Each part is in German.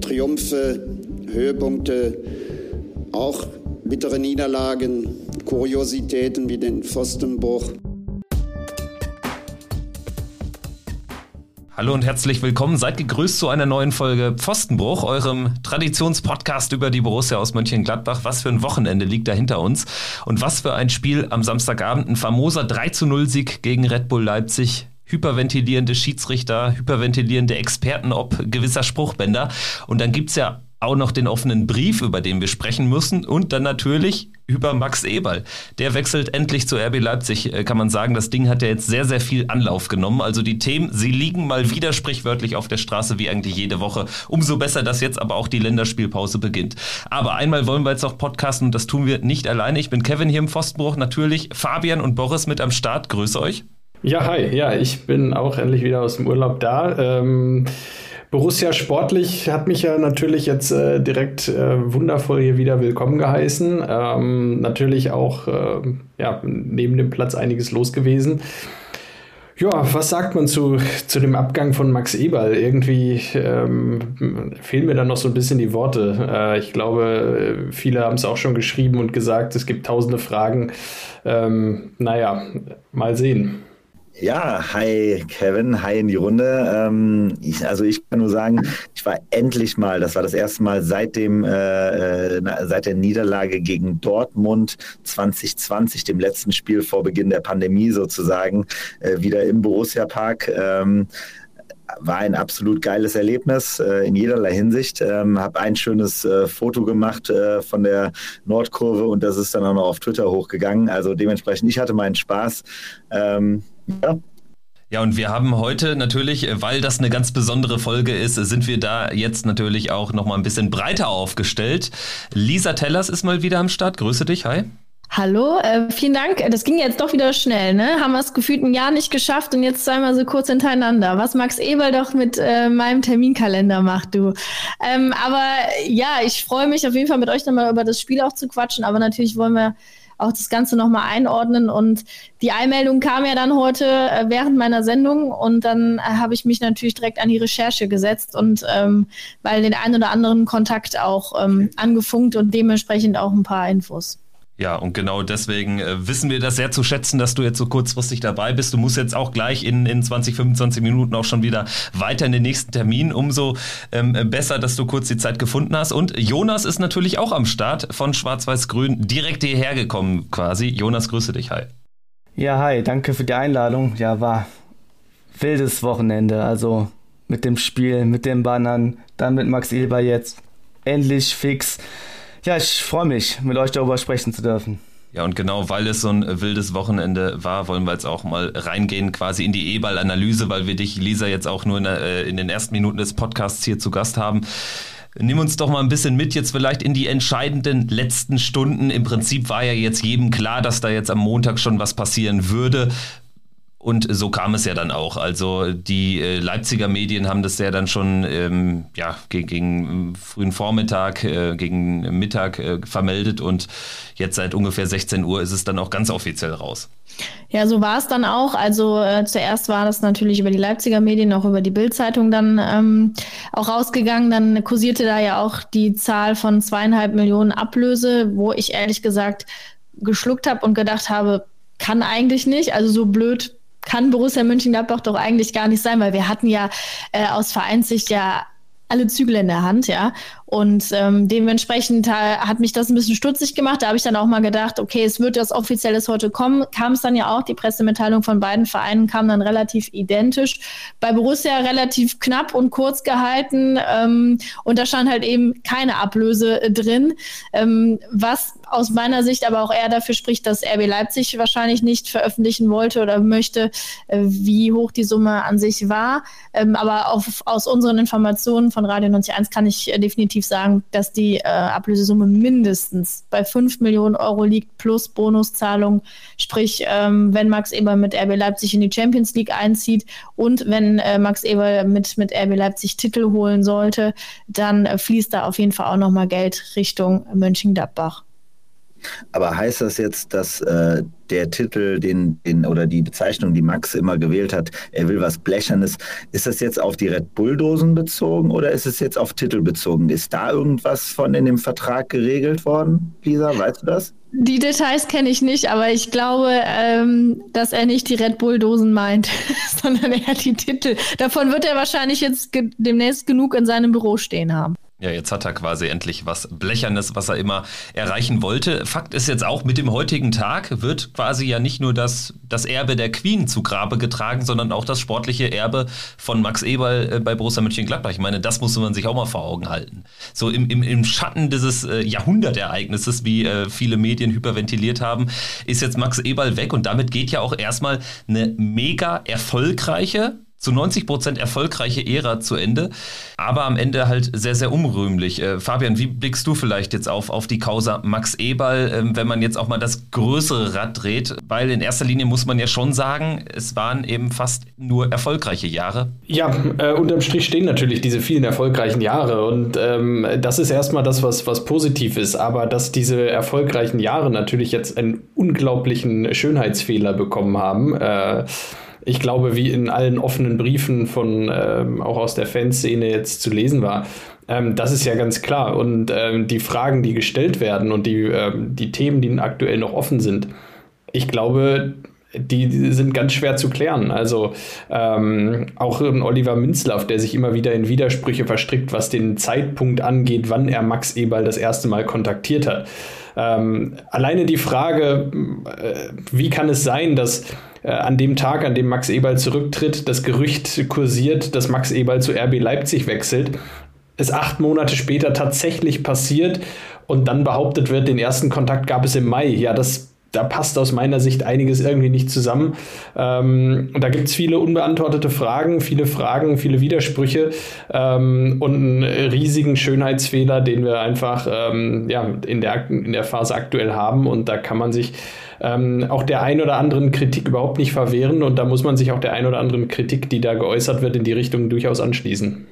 Triumphe, Höhepunkte, auch bittere Niederlagen, Kuriositäten wie den Pfostenbruch. Hallo und herzlich willkommen. Seid gegrüßt zu einer neuen Folge Pfostenbruch, eurem Traditionspodcast über die Borussia aus Mönchengladbach. Was für ein Wochenende liegt da hinter uns und was für ein Spiel am Samstagabend. Ein famoser 3 zu 0 Sieg gegen Red Bull Leipzig hyperventilierende Schiedsrichter, hyperventilierende Experten ob gewisser Spruchbänder. Und dann gibt's ja auch noch den offenen Brief, über den wir sprechen müssen. Und dann natürlich über Max Eberl. Der wechselt endlich zu RB Leipzig, äh, kann man sagen. Das Ding hat ja jetzt sehr, sehr viel Anlauf genommen. Also die Themen, sie liegen mal wieder sprichwörtlich auf der Straße, wie eigentlich jede Woche. Umso besser, dass jetzt aber auch die Länderspielpause beginnt. Aber einmal wollen wir jetzt auch podcasten und das tun wir nicht alleine. Ich bin Kevin hier im Pfostenbruch. Natürlich Fabian und Boris mit am Start. Grüße euch. Ja, hi. Ja, ich bin auch endlich wieder aus dem Urlaub da. Ähm, Borussia Sportlich hat mich ja natürlich jetzt äh, direkt äh, wundervoll hier wieder willkommen geheißen. Ähm, natürlich auch äh, ja, neben dem Platz einiges los gewesen. Ja, was sagt man zu, zu dem Abgang von Max Eberl? Irgendwie ähm, fehlen mir da noch so ein bisschen die Worte. Äh, ich glaube, viele haben es auch schon geschrieben und gesagt, es gibt tausende Fragen. Ähm, naja, mal sehen. Ja, hi Kevin, hi in die Runde. Ähm, ich, also ich kann nur sagen, ich war endlich mal, das war das erste Mal seit dem äh, äh seit der Niederlage gegen Dortmund 2020, dem letzten Spiel vor Beginn der Pandemie sozusagen, äh, wieder im Borussia Park. Ähm, war ein absolut geiles Erlebnis äh, in jederlei Hinsicht. Ähm, habe ein schönes äh, Foto gemacht äh, von der Nordkurve und das ist dann auch noch auf Twitter hochgegangen. Also dementsprechend, ich hatte meinen Spaß. Ähm, ja. Ja, und wir haben heute natürlich, äh, weil das eine ganz besondere Folge ist, sind wir da jetzt natürlich auch nochmal ein bisschen breiter aufgestellt. Lisa Tellers ist mal wieder am Start. Grüße dich, hi. Hallo, äh, vielen Dank. Das ging jetzt doch wieder schnell, ne? Haben wir es gefühlt ein Jahr nicht geschafft und jetzt zweimal so kurz hintereinander. Was Max Eberl doch mit äh, meinem Terminkalender macht, du. Ähm, aber ja, ich freue mich auf jeden Fall mit euch nochmal über das Spiel auch zu quatschen, aber natürlich wollen wir auch das Ganze nochmal einordnen. Und die Einmeldung kam ja dann heute äh, während meiner Sendung und dann äh, habe ich mich natürlich direkt an die Recherche gesetzt und ähm, weil den einen oder anderen Kontakt auch ähm, angefunkt und dementsprechend auch ein paar Infos. Ja, und genau deswegen äh, wissen wir das sehr zu schätzen, dass du jetzt so kurzfristig dabei bist. Du musst jetzt auch gleich in, in 20, 25 Minuten auch schon wieder weiter in den nächsten Termin. Umso ähm, besser, dass du kurz die Zeit gefunden hast. Und Jonas ist natürlich auch am Start von Schwarz-Weiß-Grün direkt hierher gekommen quasi. Jonas, grüße dich. Hi. Ja, hi, danke für die Einladung. Ja, war wildes Wochenende. Also mit dem Spiel, mit den Bannern, dann mit Max Ilber jetzt. Endlich fix. Ja, ich freue mich, mit euch darüber sprechen zu dürfen. Ja, und genau weil es so ein wildes Wochenende war, wollen wir jetzt auch mal reingehen quasi in die E-Ball-Analyse, weil wir dich, Lisa, jetzt auch nur in, der, äh, in den ersten Minuten des Podcasts hier zu Gast haben. Nimm uns doch mal ein bisschen mit jetzt vielleicht in die entscheidenden letzten Stunden. Im Prinzip war ja jetzt jedem klar, dass da jetzt am Montag schon was passieren würde. Und so kam es ja dann auch. Also die äh, Leipziger Medien haben das ja dann schon ähm, ja, gegen, gegen frühen Vormittag, äh, gegen Mittag äh, vermeldet und jetzt seit ungefähr 16 Uhr ist es dann auch ganz offiziell raus. Ja, so war es dann auch. Also äh, zuerst war das natürlich über die Leipziger Medien, auch über die Bildzeitung dann ähm, auch rausgegangen. Dann kursierte da ja auch die Zahl von zweieinhalb Millionen Ablöse, wo ich ehrlich gesagt geschluckt habe und gedacht habe, kann eigentlich nicht. Also so blöd kann Borussia Mönchengladbach doch eigentlich gar nicht sein, weil wir hatten ja äh, aus Vereinssicht ja alle Zügel in der Hand, ja. Und ähm, dementsprechend hat mich das ein bisschen stutzig gemacht. Da habe ich dann auch mal gedacht, okay, es wird das Offizielles heute kommen. Kam es dann ja auch, die Pressemitteilung von beiden Vereinen kam dann relativ identisch. Bei Borussia relativ knapp und kurz gehalten. Ähm, und da stand halt eben keine Ablöse äh, drin. Ähm, was aus meiner Sicht aber auch eher dafür spricht, dass RB Leipzig wahrscheinlich nicht veröffentlichen wollte oder möchte, äh, wie hoch die Summe an sich war. Ähm, aber auf, aus unseren Informationen von Radio 91 kann ich äh, definitiv sagen, dass die äh, Ablösesumme mindestens bei 5 Millionen Euro liegt plus Bonuszahlung. Sprich, ähm, wenn Max Eber mit RB Leipzig in die Champions League einzieht und wenn äh, Max Eber mit, mit RB Leipzig Titel holen sollte, dann äh, fließt da auf jeden Fall auch nochmal Geld Richtung Mönchengladbach. Aber heißt das jetzt, dass äh, der Titel, den, den oder die Bezeichnung, die Max immer gewählt hat, er will was Blechernes, ist das jetzt auf die Red Bull-Dosen bezogen oder ist es jetzt auf Titel bezogen? Ist da irgendwas von in dem Vertrag geregelt worden, Lisa? Weißt du das? Die Details kenne ich nicht, aber ich glaube, ähm, dass er nicht die Red Bull-Dosen meint, sondern eher die Titel. Davon wird er wahrscheinlich jetzt ge demnächst genug in seinem Büro stehen haben. Ja, jetzt hat er quasi endlich was Blechernes, was er immer erreichen wollte. Fakt ist jetzt auch, mit dem heutigen Tag wird quasi ja nicht nur das, das Erbe der Queen zu Grabe getragen, sondern auch das sportliche Erbe von Max Eberl äh, bei Borussia Mönchengladbach. Ich meine, das muss man sich auch mal vor Augen halten. So im, im, im Schatten dieses äh, Jahrhundertereignisses, wie äh, viele Medien hyperventiliert haben, ist jetzt Max Eberl weg und damit geht ja auch erstmal eine mega erfolgreiche zu 90 Prozent erfolgreiche Ära zu Ende, aber am Ende halt sehr, sehr unrühmlich. Äh, Fabian, wie blickst du vielleicht jetzt auf, auf die Causa Max Eberl, äh, wenn man jetzt auch mal das größere Rad dreht? Weil in erster Linie muss man ja schon sagen, es waren eben fast nur erfolgreiche Jahre. Ja, äh, unterm Strich stehen natürlich diese vielen erfolgreichen Jahre und ähm, das ist erstmal das, was, was positiv ist, aber dass diese erfolgreichen Jahre natürlich jetzt einen unglaublichen Schönheitsfehler bekommen haben, äh, ich glaube, wie in allen offenen Briefen von ähm, auch aus der Fanszene jetzt zu lesen war, ähm, das ist ja ganz klar. Und ähm, die Fragen, die gestellt werden und die, ähm, die Themen, die aktuell noch offen sind, ich glaube, die, sind ganz schwer zu klären. Also ähm, auch Oliver Minzlaff, der sich immer wieder in Widersprüche verstrickt, was den Zeitpunkt angeht, wann er Max Eberl das erste Mal kontaktiert hat. Ähm, alleine die Frage, äh, wie kann es sein, dass äh, an dem Tag, an dem Max Eberl zurücktritt, das Gerücht kursiert, dass Max Eberl zu RB Leipzig wechselt, es acht Monate später tatsächlich passiert und dann behauptet wird, den ersten Kontakt gab es im Mai. Ja, das da passt aus meiner Sicht einiges irgendwie nicht zusammen. Ähm, da gibt es viele unbeantwortete Fragen, viele Fragen, viele Widersprüche ähm, und einen riesigen Schönheitsfehler, den wir einfach ähm, ja, in, der, in der Phase aktuell haben. Und da kann man sich ähm, auch der ein oder anderen Kritik überhaupt nicht verwehren. Und da muss man sich auch der ein oder anderen Kritik, die da geäußert wird, in die Richtung durchaus anschließen.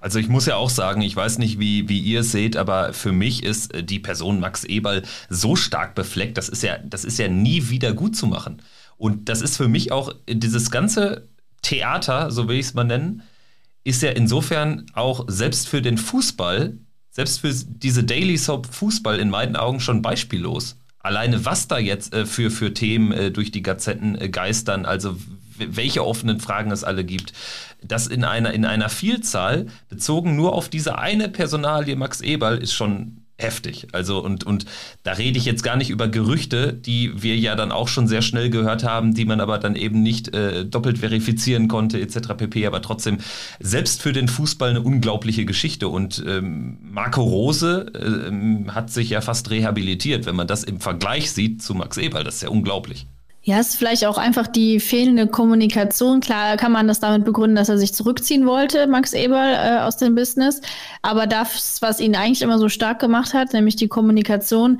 Also ich muss ja auch sagen, ich weiß nicht, wie, wie ihr es seht, aber für mich ist äh, die Person Max Eberl so stark befleckt, das ist ja, das ist ja nie wieder gut zu machen. Und das ist für mich auch dieses ganze Theater, so will ich es mal nennen, ist ja insofern auch selbst für den Fußball, selbst für diese Daily Soap Fußball in meinen Augen schon beispiellos. Alleine was da jetzt äh, für, für Themen äh, durch die Gazetten äh, geistern, also welche offenen Fragen es alle gibt, das in einer, in einer Vielzahl, bezogen nur auf diese eine Personalie Max Eberl, ist schon heftig. Also und, und da rede ich jetzt gar nicht über Gerüchte, die wir ja dann auch schon sehr schnell gehört haben, die man aber dann eben nicht äh, doppelt verifizieren konnte etc. pp. Aber trotzdem selbst für den Fußball eine unglaubliche Geschichte und ähm, Marco Rose äh, hat sich ja fast rehabilitiert, wenn man das im Vergleich sieht zu Max Eberl. Das ist ja unglaublich. Ja, ist vielleicht auch einfach die fehlende Kommunikation. Klar kann man das damit begründen, dass er sich zurückziehen wollte, Max Eberl, äh, aus dem Business. Aber das, was ihn eigentlich immer so stark gemacht hat, nämlich die Kommunikation,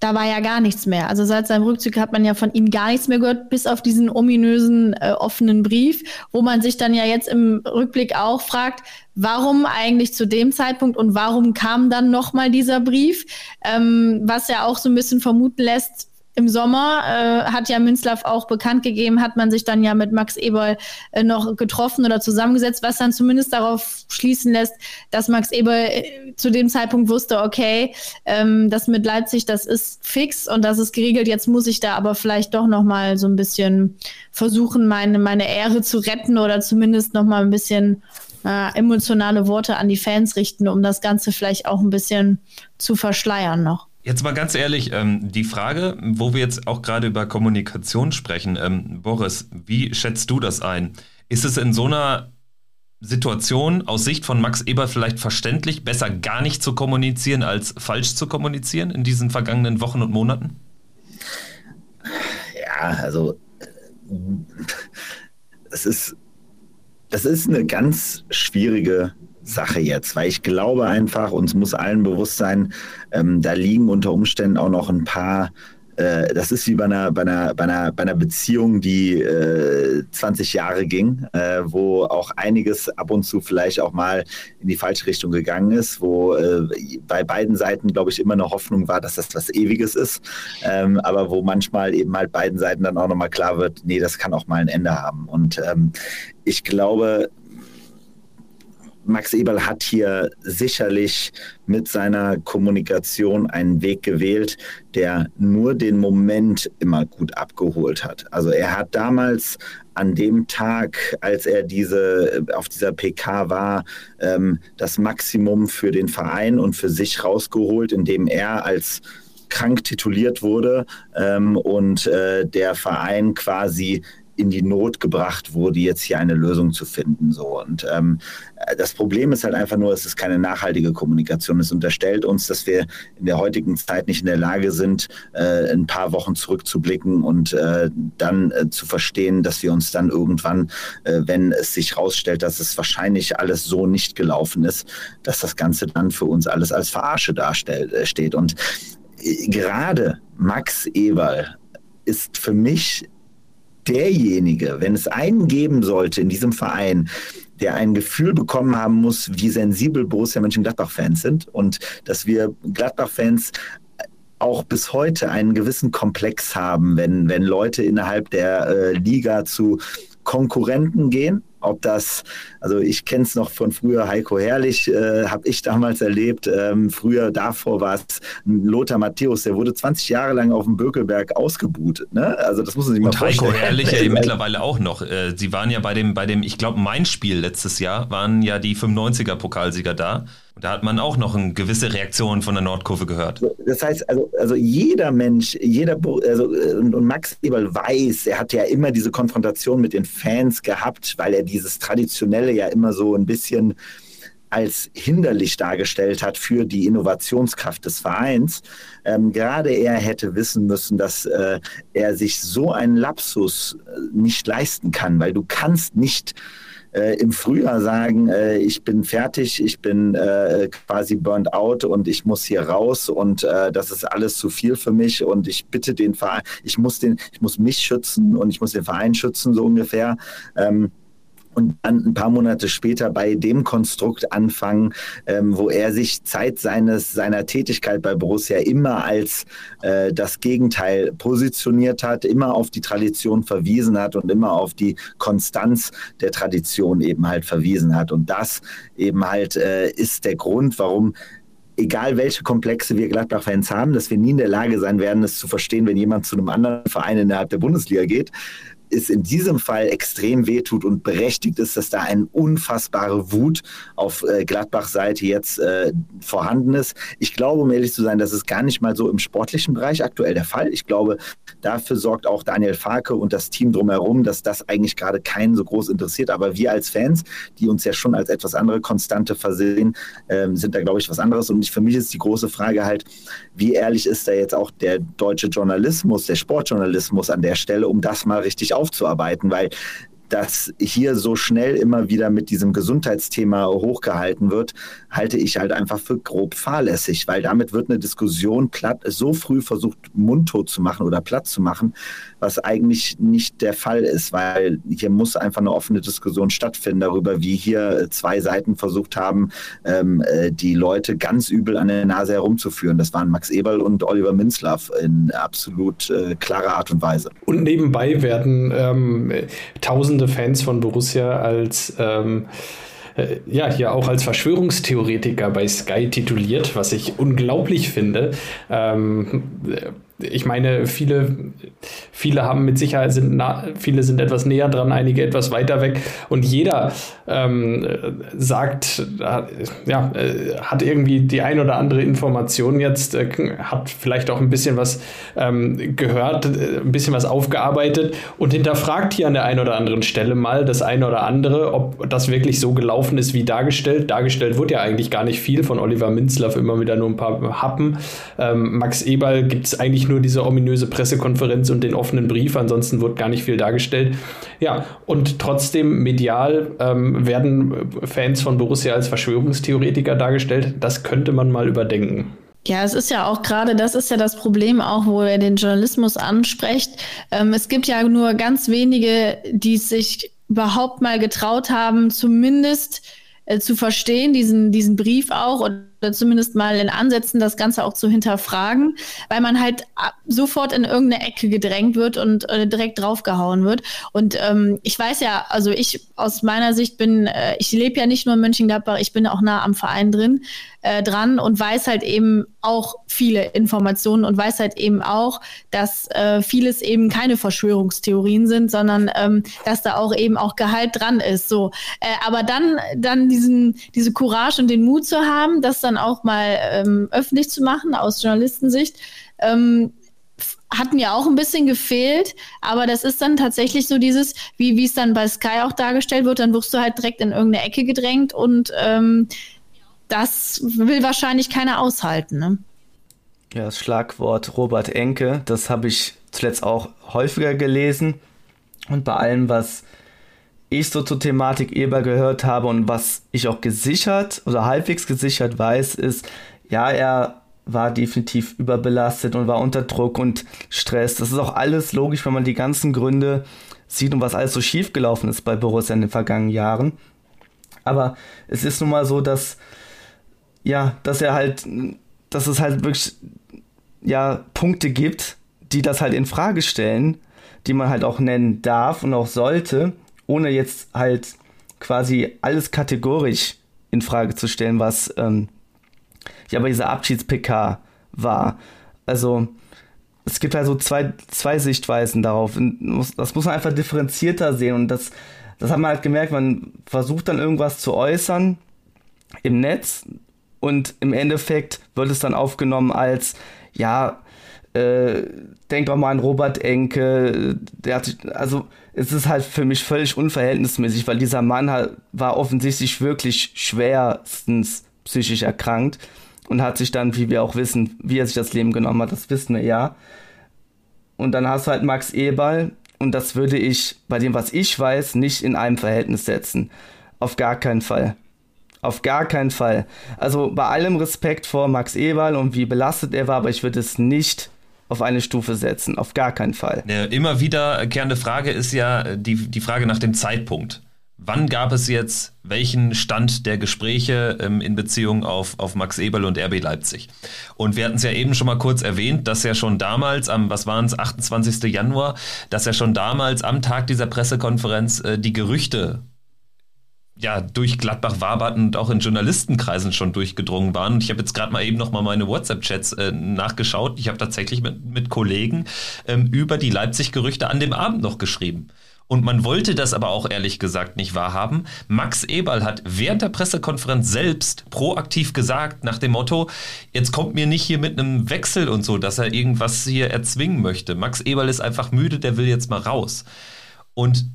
da war ja gar nichts mehr. Also seit seinem Rückzug hat man ja von ihm gar nichts mehr gehört, bis auf diesen ominösen äh, offenen Brief, wo man sich dann ja jetzt im Rückblick auch fragt, warum eigentlich zu dem Zeitpunkt und warum kam dann nochmal dieser Brief, ähm, was ja auch so ein bisschen vermuten lässt, im Sommer äh, hat ja Münzlaff auch bekannt gegeben, hat man sich dann ja mit Max Eberl äh, noch getroffen oder zusammengesetzt, was dann zumindest darauf schließen lässt, dass Max Eberl äh, zu dem Zeitpunkt wusste, okay, ähm, das mit Leipzig, das ist fix und das ist geregelt. Jetzt muss ich da aber vielleicht doch noch mal so ein bisschen versuchen, meine meine Ehre zu retten oder zumindest noch mal ein bisschen äh, emotionale Worte an die Fans richten, um das Ganze vielleicht auch ein bisschen zu verschleiern noch. Jetzt mal ganz ehrlich, ähm, die Frage, wo wir jetzt auch gerade über Kommunikation sprechen, ähm, Boris, wie schätzt du das ein? Ist es in so einer Situation aus Sicht von Max Eber vielleicht verständlich, besser gar nicht zu kommunizieren als falsch zu kommunizieren in diesen vergangenen Wochen und Monaten? Ja, also es ist, das ist eine ganz schwierige Sache jetzt, weil ich glaube einfach, uns muss allen bewusst sein, ähm, da liegen unter Umständen auch noch ein paar äh, das ist wie bei einer, bei einer, bei einer, bei einer Beziehung, die äh, 20 Jahre ging, äh, wo auch einiges ab und zu vielleicht auch mal in die falsche Richtung gegangen ist, wo äh, bei beiden Seiten, glaube ich, immer eine Hoffnung war, dass das was Ewiges ist, ähm, aber wo manchmal eben halt beiden Seiten dann auch nochmal klar wird, nee, das kann auch mal ein Ende haben. Und ähm, ich glaube, Max Eberl hat hier sicherlich mit seiner Kommunikation einen Weg gewählt, der nur den Moment immer gut abgeholt hat. Also er hat damals an dem Tag, als er diese auf dieser PK war, ähm, das Maximum für den Verein und für sich rausgeholt, indem er als krank tituliert wurde ähm, und äh, der Verein quasi in die Not gebracht wurde, jetzt hier eine Lösung zu finden. So. Und ähm, das Problem ist halt einfach nur, es ist keine nachhaltige Kommunikation. Es unterstellt uns, dass wir in der heutigen Zeit nicht in der Lage sind, äh, ein paar Wochen zurückzublicken und äh, dann äh, zu verstehen, dass wir uns dann irgendwann, äh, wenn es sich herausstellt, dass es wahrscheinlich alles so nicht gelaufen ist, dass das Ganze dann für uns alles als Verarsche darstellt, äh. Und äh, gerade Max Eberl ist für mich derjenige, wenn es einen geben sollte in diesem Verein, der ein Gefühl bekommen haben muss, wie sensibel Borussia Mönchengladbach-Fans sind und dass wir Gladbach-Fans auch bis heute einen gewissen Komplex haben, wenn, wenn Leute innerhalb der äh, Liga zu Konkurrenten gehen ob das, also ich kenne es noch von früher, Heiko Herrlich äh, habe ich damals erlebt. Ähm, früher davor war es Lothar Matthäus, der wurde 20 Jahre lang auf dem Bökelberg ausgebucht. Ne? Also das muss man sich Und mal vorstellen. Heiko Herrlich ja mittlerweile auch noch. Äh, sie waren ja bei dem, bei dem, ich glaube, mein Spiel letztes Jahr, waren ja die 95er Pokalsieger da. Da hat man auch noch eine gewisse Reaktion von der Nordkurve gehört. Das heißt, also, also jeder Mensch, jeder, also, und, und Max Eberl weiß, er hat ja immer diese Konfrontation mit den Fans gehabt, weil er dieses Traditionelle ja immer so ein bisschen als hinderlich dargestellt hat für die Innovationskraft des Vereins. Ähm, gerade er hätte wissen müssen, dass äh, er sich so einen Lapsus äh, nicht leisten kann, weil du kannst nicht äh, im Frühjahr sagen, äh, ich bin fertig, ich bin äh, quasi burnt out und ich muss hier raus und äh, das ist alles zu viel für mich und ich bitte den Verein, ich muss den, ich muss mich schützen und ich muss den Verein schützen, so ungefähr. Ähm, und dann ein paar Monate später bei dem Konstrukt anfangen, ähm, wo er sich Zeit seines, seiner Tätigkeit bei Borussia immer als äh, das Gegenteil positioniert hat, immer auf die Tradition verwiesen hat und immer auf die Konstanz der Tradition eben halt verwiesen hat. Und das eben halt äh, ist der Grund, warum egal welche Komplexe wir Gladbach-Fans haben, dass wir nie in der Lage sein werden, es zu verstehen, wenn jemand zu einem anderen Verein innerhalb der Bundesliga geht es in diesem Fall extrem wehtut und berechtigt ist, dass da eine unfassbare Wut auf äh, Gladbach-Seite jetzt äh, vorhanden ist. Ich glaube, um ehrlich zu sein, das ist gar nicht mal so im sportlichen Bereich aktuell der Fall. Ich glaube, dafür sorgt auch Daniel Farke und das Team drumherum, dass das eigentlich gerade keinen so groß interessiert. Aber wir als Fans, die uns ja schon als etwas andere Konstante versehen, ähm, sind da, glaube ich, was anderes. Und für mich ist die große Frage halt, wie ehrlich ist da jetzt auch der deutsche Journalismus, der Sportjournalismus an der Stelle, um das mal richtig aufzuarbeiten, weil dass hier so schnell immer wieder mit diesem Gesundheitsthema hochgehalten wird, halte ich halt einfach für grob fahrlässig, weil damit wird eine Diskussion platt, so früh versucht, mundtot zu machen oder platt zu machen, was eigentlich nicht der Fall ist, weil hier muss einfach eine offene Diskussion stattfinden darüber, wie hier zwei Seiten versucht haben, ähm, äh, die Leute ganz übel an der Nase herumzuführen. Das waren Max Eberl und Oliver Minzlaff in absolut äh, klarer Art und Weise. Und nebenbei werden ähm, tausende Fans von Borussia als ähm, äh, ja, hier auch als Verschwörungstheoretiker bei Sky tituliert, was ich unglaublich finde. Ähm, ich meine, viele, viele haben mit Sicherheit sind nah, viele sind etwas näher dran, einige etwas weiter weg und jeder ähm, sagt, äh, ja, äh, hat irgendwie die ein oder andere Information jetzt, äh, hat vielleicht auch ein bisschen was ähm, gehört, äh, ein bisschen was aufgearbeitet und hinterfragt hier an der einen oder anderen Stelle mal das eine oder andere, ob das wirklich so gelaufen ist wie dargestellt. Dargestellt wird ja eigentlich gar nicht viel von Oliver Minzlaff, immer wieder nur ein paar Happen. Ähm, Max Eberl gibt es eigentlich nur diese ominöse Pressekonferenz und den offenen Brief, ansonsten wird gar nicht viel dargestellt. Ja, und trotzdem medial ähm, werden Fans von Borussia als Verschwörungstheoretiker dargestellt. Das könnte man mal überdenken. Ja, es ist ja auch gerade, das ist ja das Problem auch, wo er den Journalismus anspricht. Ähm, es gibt ja nur ganz wenige, die sich überhaupt mal getraut haben, zumindest äh, zu verstehen, diesen, diesen Brief auch oder zumindest mal in Ansätzen das Ganze auch zu hinterfragen, weil man halt sofort in irgendeine Ecke gedrängt wird und äh, direkt draufgehauen wird. Und ähm, ich weiß ja, also ich aus meiner Sicht bin, äh, ich lebe ja nicht nur in Mönchengladbach, ich bin auch nah am Verein drin äh, dran und weiß halt eben auch viele Informationen und weiß halt eben auch, dass äh, vieles eben keine Verschwörungstheorien sind, sondern ähm, dass da auch eben auch Gehalt dran ist. So, äh, aber dann dann diesen diese Courage und den Mut zu haben, das dann auch mal ähm, öffentlich zu machen aus Journalistensicht. Ähm, hat mir auch ein bisschen gefehlt, aber das ist dann tatsächlich so dieses, wie es dann bei Sky auch dargestellt wird, dann wirst du halt direkt in irgendeine Ecke gedrängt und ähm, das will wahrscheinlich keiner aushalten. Ne? Ja, das Schlagwort Robert Enke, das habe ich zuletzt auch häufiger gelesen. Und bei allem, was ich so zur Thematik Eber gehört habe und was ich auch gesichert oder halbwegs gesichert weiß, ist, ja, er war definitiv überbelastet und war unter Druck und Stress. Das ist auch alles logisch, wenn man die ganzen Gründe sieht und was alles so schief gelaufen ist bei Borussia in den vergangenen Jahren. Aber es ist nun mal so, dass ja, dass er halt, dass es halt wirklich, ja, Punkte gibt, die das halt in Frage stellen, die man halt auch nennen darf und auch sollte, ohne jetzt halt quasi alles kategorisch in Frage zu stellen, was ähm, ja bei dieser Abschieds-PK war. Also es gibt halt so zwei, zwei Sichtweisen darauf. Das muss man einfach differenzierter sehen und das, das hat man halt gemerkt, man versucht dann irgendwas zu äußern im Netz, und im Endeffekt wird es dann aufgenommen als, ja, äh, denk doch mal an Robert Enke, der hat, also es ist halt für mich völlig unverhältnismäßig, weil dieser Mann halt, war offensichtlich wirklich schwerstens psychisch erkrankt und hat sich dann, wie wir auch wissen, wie er sich das Leben genommen hat, das wissen wir ja. Und dann hast du halt Max Eberl und das würde ich bei dem, was ich weiß, nicht in einem Verhältnis setzen. Auf gar keinen Fall. Auf gar keinen Fall. Also bei allem Respekt vor Max Eberl und wie belastet er war, aber ich würde es nicht auf eine Stufe setzen. Auf gar keinen Fall. Eine immer wiederkehrende Frage ist ja die, die Frage nach dem Zeitpunkt. Wann gab es jetzt welchen Stand der Gespräche ähm, in Beziehung auf, auf Max Eberl und RB Leipzig? Und wir hatten es ja eben schon mal kurz erwähnt, dass ja schon damals, am, was waren es, 28. Januar, dass ja schon damals am Tag dieser Pressekonferenz äh, die Gerüchte ja durch Gladbach waberten und auch in Journalistenkreisen schon durchgedrungen waren. Und ich habe jetzt gerade mal eben noch mal meine WhatsApp-Chats äh, nachgeschaut. Ich habe tatsächlich mit, mit Kollegen ähm, über die Leipzig-Gerüchte an dem Abend noch geschrieben. Und man wollte das aber auch ehrlich gesagt nicht wahrhaben. Max Eberl hat während der Pressekonferenz selbst proaktiv gesagt, nach dem Motto, jetzt kommt mir nicht hier mit einem Wechsel und so, dass er irgendwas hier erzwingen möchte. Max Eberl ist einfach müde, der will jetzt mal raus. Und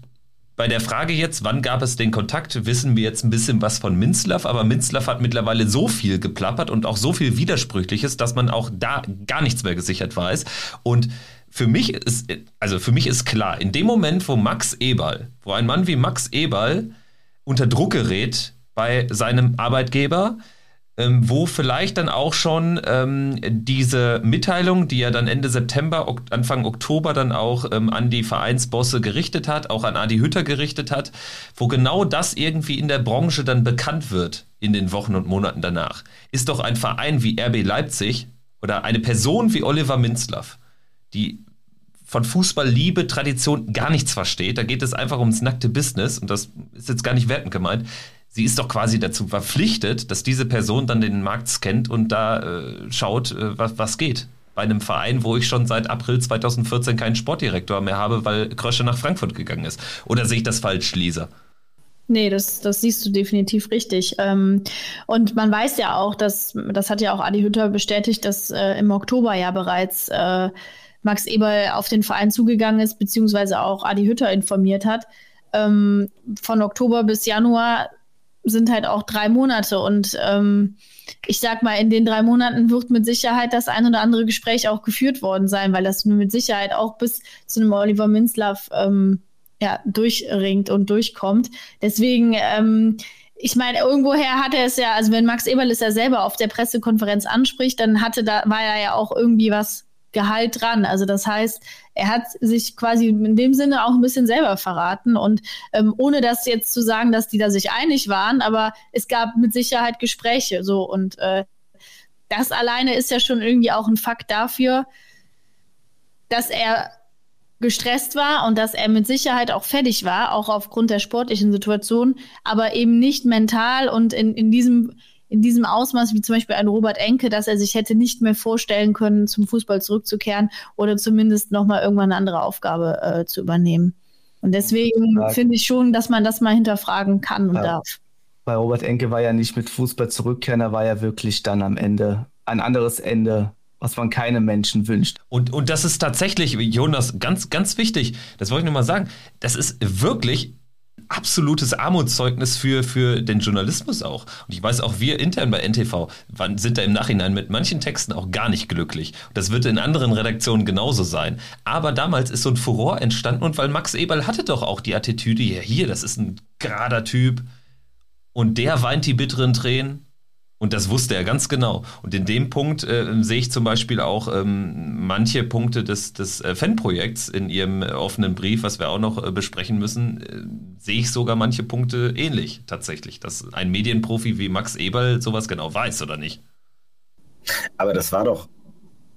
bei der Frage jetzt, wann gab es den Kontakt, wissen wir jetzt ein bisschen was von Minzlaff, aber Minzlaff hat mittlerweile so viel geplappert und auch so viel Widersprüchliches, dass man auch da gar nichts mehr gesichert weiß. Und für mich ist, also für mich ist klar, in dem Moment, wo Max Eberl, wo ein Mann wie Max Eberl unter Druck gerät bei seinem Arbeitgeber, ähm, wo vielleicht dann auch schon ähm, diese Mitteilung, die er dann Ende September, ok Anfang Oktober dann auch ähm, an die Vereinsbosse gerichtet hat, auch an Adi Hütter gerichtet hat, wo genau das irgendwie in der Branche dann bekannt wird in den Wochen und Monaten danach, ist doch ein Verein wie RB Leipzig oder eine Person wie Oliver Minzlaff, die von Fußball, Liebe, Tradition gar nichts versteht. Da geht es einfach ums nackte Business und das ist jetzt gar nicht wertend gemeint sie ist doch quasi dazu verpflichtet, dass diese Person dann den Markt scannt und da äh, schaut, äh, was, was geht. Bei einem Verein, wo ich schon seit April 2014 keinen Sportdirektor mehr habe, weil Krösche nach Frankfurt gegangen ist. Oder sehe ich das falsch, Lisa? Nee, das, das siehst du definitiv richtig. Ähm, und man weiß ja auch, dass, das hat ja auch Adi Hütter bestätigt, dass äh, im Oktober ja bereits äh, Max Eberl auf den Verein zugegangen ist, beziehungsweise auch Adi Hütter informiert hat. Ähm, von Oktober bis Januar sind halt auch drei Monate und ähm, ich sag mal, in den drei Monaten wird mit Sicherheit das ein oder andere Gespräch auch geführt worden sein, weil das mit Sicherheit auch bis zu einem Oliver Minzlaff ähm, ja, durchringt und durchkommt. Deswegen, ähm, ich meine, irgendwoher hat er es ja, also wenn Max Eberl es ja selber auf der Pressekonferenz anspricht, dann hatte da, war er ja auch irgendwie was Gehalt dran. Also das heißt, er hat sich quasi in dem Sinne auch ein bisschen selber verraten und ähm, ohne das jetzt zu sagen, dass die da sich einig waren, aber es gab mit Sicherheit Gespräche so und äh, das alleine ist ja schon irgendwie auch ein Fakt dafür, dass er gestresst war und dass er mit Sicherheit auch fertig war, auch aufgrund der sportlichen Situation, aber eben nicht mental und in, in diesem in diesem Ausmaß wie zum Beispiel ein Robert Enke, dass er sich hätte nicht mehr vorstellen können, zum Fußball zurückzukehren oder zumindest nochmal irgendwann eine andere Aufgabe äh, zu übernehmen. Und deswegen finde ich schon, dass man das mal hinterfragen kann und ja. darf. Bei Robert Enke war ja nicht mit Fußball zurückkehren, er war ja wirklich dann am Ende ein anderes Ende was man keinem Menschen wünscht. Und, und das ist tatsächlich, Jonas, ganz, ganz wichtig, das wollte ich nur mal sagen, das ist wirklich absolutes Armutszeugnis für, für den Journalismus auch. Und ich weiß auch, wir intern bei NTV sind da im Nachhinein mit manchen Texten auch gar nicht glücklich. Das wird in anderen Redaktionen genauso sein. Aber damals ist so ein Furor entstanden und weil Max Eberl hatte doch auch die Attitüde, ja hier, das ist ein gerader Typ und der weint die bitteren Tränen und das wusste er ganz genau. Und in dem Punkt äh, sehe ich zum Beispiel auch ähm, manche Punkte des, des äh, Fanprojekts in ihrem äh, offenen Brief, was wir auch noch äh, besprechen müssen, äh, sehe ich sogar manche Punkte ähnlich tatsächlich. Dass ein Medienprofi wie Max Eberl sowas genau weiß, oder nicht? Aber das war doch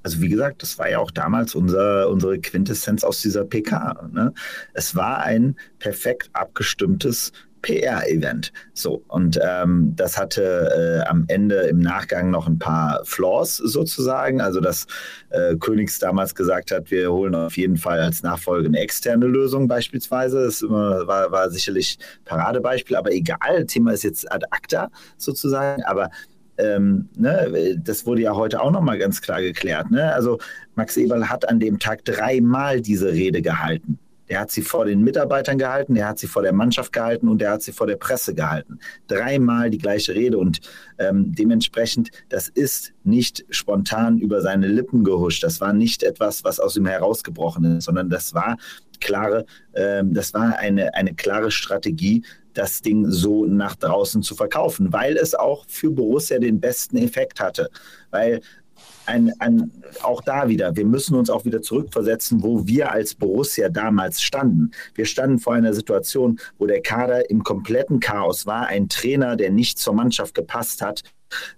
also wie gesagt, das war ja auch damals unser, unsere Quintessenz aus dieser PK. Ne? Es war ein perfekt abgestimmtes PR-Event. So, und ähm, das hatte äh, am Ende im Nachgang noch ein paar Flaws sozusagen. Also, dass äh, Königs damals gesagt hat, wir holen auf jeden Fall als Nachfolge eine externe Lösung beispielsweise. Das war, war sicherlich Paradebeispiel, aber egal, Thema ist jetzt ad acta sozusagen, aber ähm, ne, das wurde ja heute auch nochmal ganz klar geklärt. Ne? Also Max Eberl hat an dem Tag dreimal diese Rede gehalten. Der hat sie vor den Mitarbeitern gehalten, der hat sie vor der Mannschaft gehalten und der hat sie vor der Presse gehalten. Dreimal die gleiche Rede und ähm, dementsprechend, das ist nicht spontan über seine Lippen gehuscht. Das war nicht etwas, was aus ihm herausgebrochen ist, sondern das war klare, ähm, das war eine, eine klare Strategie, das Ding so nach draußen zu verkaufen, weil es auch für Borussia den besten Effekt hatte. Weil ein, ein, auch da wieder, wir müssen uns auch wieder zurückversetzen, wo wir als Borussia damals standen. Wir standen vor einer Situation, wo der Kader im kompletten Chaos war, ein Trainer, der nicht zur Mannschaft gepasst hat,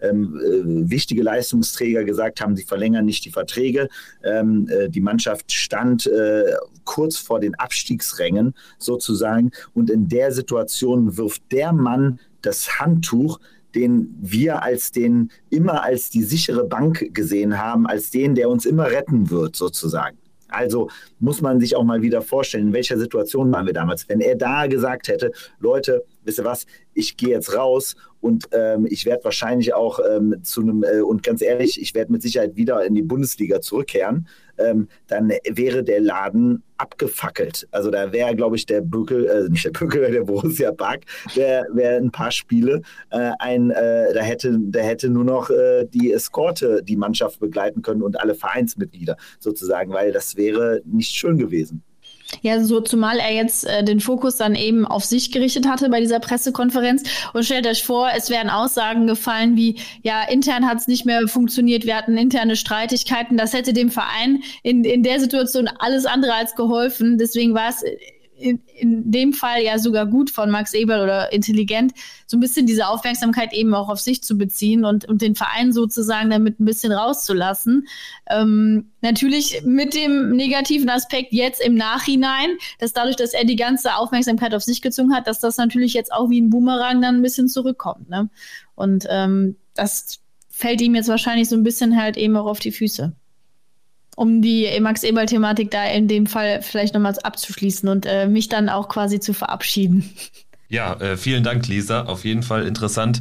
ähm, äh, wichtige Leistungsträger gesagt haben, sie verlängern nicht die Verträge. Ähm, äh, die Mannschaft stand äh, kurz vor den Abstiegsrängen sozusagen. Und in der Situation wirft der Mann das Handtuch, den wir als den immer als die sichere Bank gesehen haben, als den, der uns immer retten wird, sozusagen. Also muss man sich auch mal wieder vorstellen, in welcher Situation waren wir damals. Wenn er da gesagt hätte, Leute, wisst ihr was, ich gehe jetzt raus und ähm, ich werde wahrscheinlich auch ähm, zu einem, äh, und ganz ehrlich, ich werde mit Sicherheit wieder in die Bundesliga zurückkehren, ähm, dann wäre der Laden abgefackelt. Also da wäre, glaube ich, der Bückel, äh, nicht der Bückel, der Borussia Park, wäre wär ein paar Spiele äh, ein, äh, da hätte, da hätte nur noch äh, die Eskorte die Mannschaft begleiten können und alle Vereinsmitglieder sozusagen, weil das wäre nicht schön gewesen. Ja, so zumal er jetzt äh, den Fokus dann eben auf sich gerichtet hatte bei dieser Pressekonferenz. Und stellt euch vor, es wären Aussagen gefallen wie, ja, intern hat es nicht mehr funktioniert, wir hatten interne Streitigkeiten. Das hätte dem Verein in, in der Situation alles andere als geholfen. Deswegen war es in, in dem Fall ja sogar gut von Max Eberl oder intelligent, so ein bisschen diese Aufmerksamkeit eben auch auf sich zu beziehen und, und den Verein sozusagen damit ein bisschen rauszulassen. Ähm, natürlich mit dem negativen Aspekt jetzt im Nachhinein, dass dadurch, dass er die ganze Aufmerksamkeit auf sich gezogen hat, dass das natürlich jetzt auch wie ein Boomerang dann ein bisschen zurückkommt. Ne? Und ähm, das fällt ihm jetzt wahrscheinlich so ein bisschen halt eben auch auf die Füße um die Max Eberl-Thematik da in dem Fall vielleicht nochmals abzuschließen und äh, mich dann auch quasi zu verabschieden. Ja, äh, vielen Dank, Lisa. Auf jeden Fall interessant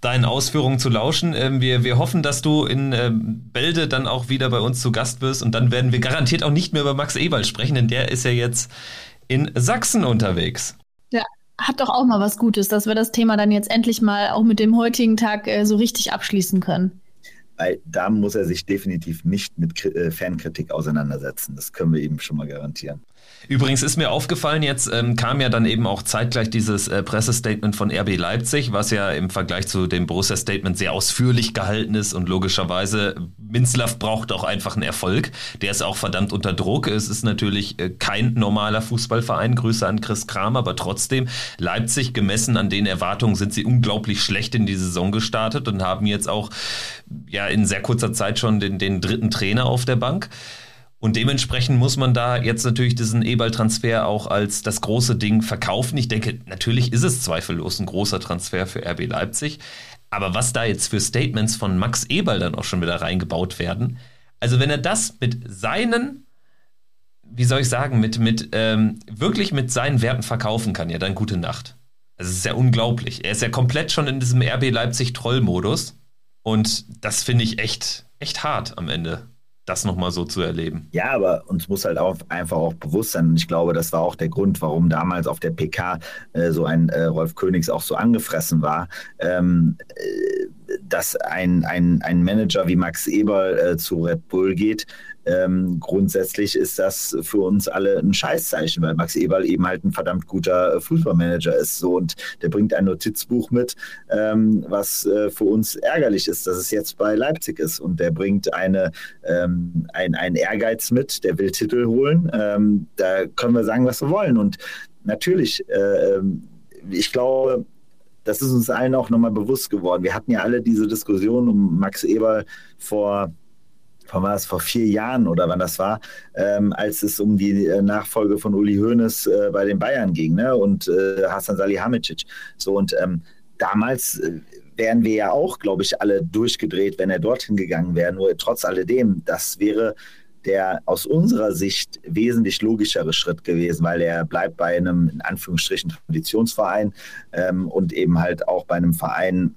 deinen Ausführungen zu lauschen. Ähm, wir, wir hoffen, dass du in ähm, Bälde dann auch wieder bei uns zu Gast wirst und dann werden wir garantiert auch nicht mehr über Max Eberl sprechen, denn der ist ja jetzt in Sachsen unterwegs. Ja, hat doch auch mal was Gutes, dass wir das Thema dann jetzt endlich mal auch mit dem heutigen Tag äh, so richtig abschließen können weil da muss er sich definitiv nicht mit äh, Fankritik auseinandersetzen. Das können wir ihm schon mal garantieren. Übrigens ist mir aufgefallen, jetzt ähm, kam ja dann eben auch zeitgleich dieses äh, Pressestatement von RB Leipzig, was ja im Vergleich zu dem Borussia-Statement sehr ausführlich gehalten ist und logischerweise Minzlaff braucht auch einfach einen Erfolg. Der ist auch verdammt unter Druck. Es ist natürlich äh, kein normaler Fußballverein. Grüße an Chris Kramer, aber trotzdem Leipzig gemessen an den Erwartungen sind sie unglaublich schlecht in die Saison gestartet und haben jetzt auch ja in sehr kurzer Zeit schon den, den dritten Trainer auf der Bank. Und dementsprechend muss man da jetzt natürlich diesen E-Ball-Transfer auch als das große Ding verkaufen. Ich denke, natürlich ist es zweifellos ein großer Transfer für RB Leipzig. Aber was da jetzt für Statements von Max Eberl dann auch schon wieder reingebaut werden, also wenn er das mit seinen, wie soll ich sagen, mit, mit ähm, wirklich mit seinen Werten verkaufen kann, ja, dann gute Nacht. Also es ist ja unglaublich. Er ist ja komplett schon in diesem RB Leipzig Troll-Modus. Und das finde ich echt, echt hart am Ende das nochmal so zu erleben. Ja, aber uns muss halt auch einfach auch bewusst sein. Und ich glaube, das war auch der Grund, warum damals auf der PK äh, so ein äh, Rolf Königs auch so angefressen war. Ähm, äh, dass ein, ein, ein Manager wie Max Eberl äh, zu Red Bull geht, ähm, grundsätzlich ist das für uns alle ein Scheißzeichen, weil Max Eberl eben halt ein verdammt guter Fußballmanager ist. So, und der bringt ein Notizbuch mit, ähm, was äh, für uns ärgerlich ist, dass es jetzt bei Leipzig ist. Und der bringt eine, ähm, ein, einen Ehrgeiz mit, der will Titel holen. Ähm, da können wir sagen, was wir wollen. Und natürlich, äh, ich glaube, das ist uns allen auch nochmal bewusst geworden. Wir hatten ja alle diese Diskussion um Max Eberl vor wann war es, vor vier Jahren oder wann das war, ähm, als es um die äh, Nachfolge von Uli Hoeneß äh, bei den Bayern ging ne? und äh, Hasan Salihamidzic. So und ähm, damals äh, wären wir ja auch, glaube ich, alle durchgedreht, wenn er dorthin gegangen wäre. Nur trotz alledem, das wäre der aus unserer Sicht wesentlich logischere Schritt gewesen, weil er bleibt bei einem in Anführungsstrichen Traditionsverein ähm, und eben halt auch bei einem Verein,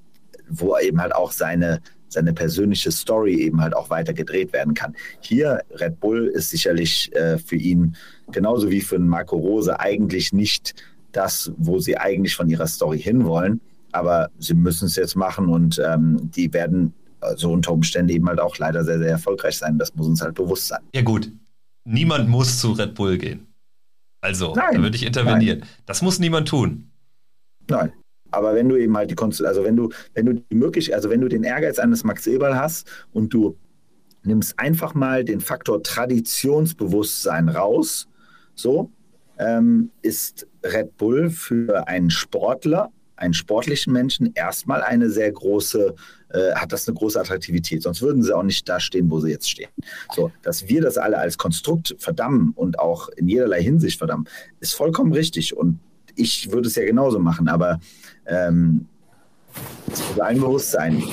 wo eben halt auch seine seine persönliche Story eben halt auch weiter gedreht werden kann. Hier, Red Bull ist sicherlich äh, für ihn genauso wie für Marco Rose eigentlich nicht das, wo sie eigentlich von ihrer Story hinwollen. Aber sie müssen es jetzt machen und ähm, die werden so also unter Umständen eben halt auch leider sehr, sehr erfolgreich sein. Das muss uns halt bewusst sein. Ja, gut. Niemand muss zu Red Bull gehen. Also, nein, da würde ich intervenieren. Nein. Das muss niemand tun. Nein. Aber wenn du eben halt die Konstellation, also wenn du, wenn du die Möglichkeit, also wenn du den Ehrgeiz eines Max Eberl hast und du nimmst einfach mal den Faktor Traditionsbewusstsein raus, so ähm, ist Red Bull für einen Sportler, einen sportlichen Menschen erstmal eine sehr große, äh, hat das eine große Attraktivität. Sonst würden sie auch nicht da stehen, wo sie jetzt stehen. So, dass wir das alle als Konstrukt verdammen und auch in jederlei Hinsicht verdammen, ist vollkommen richtig. Und ich würde es ja genauso machen, aber ähm, es muss allen bewusst sein,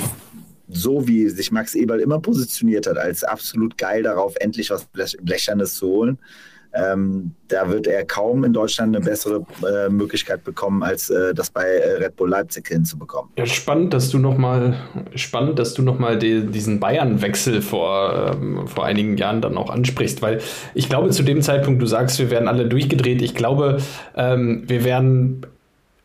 so wie sich Max Eberl immer positioniert hat, als absolut geil darauf, endlich was Blechernes zu holen, ähm, da wird er kaum in Deutschland eine bessere äh, Möglichkeit bekommen, als äh, das bei äh, Red Bull Leipzig hinzubekommen. Ja, spannend, dass du nochmal spannend, dass du noch mal die, diesen Bayern-Wechsel vor, ähm, vor einigen Jahren dann auch ansprichst, weil ich glaube, zu dem Zeitpunkt, du sagst, wir wären alle durchgedreht. Ich glaube, ähm, wir wären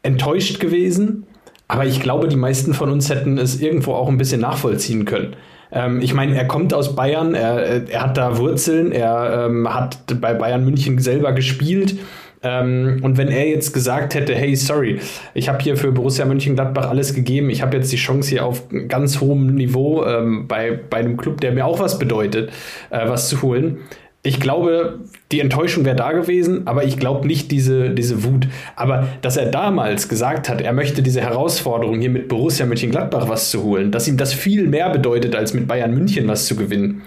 enttäuscht gewesen, aber ich glaube, die meisten von uns hätten es irgendwo auch ein bisschen nachvollziehen können. Ähm, ich meine, er kommt aus Bayern, er, er hat da Wurzeln, er ähm, hat bei Bayern München selber gespielt. Ähm, und wenn er jetzt gesagt hätte, hey, sorry, ich habe hier für Borussia Mönchengladbach alles gegeben, ich habe jetzt die Chance hier auf ganz hohem Niveau ähm, bei, bei einem Club, der mir auch was bedeutet, äh, was zu holen, ich glaube, die Enttäuschung wäre da gewesen, aber ich glaube nicht diese, diese Wut. Aber dass er damals gesagt hat, er möchte diese Herausforderung hier mit Borussia Mönchengladbach was zu holen, dass ihm das viel mehr bedeutet, als mit Bayern München was zu gewinnen,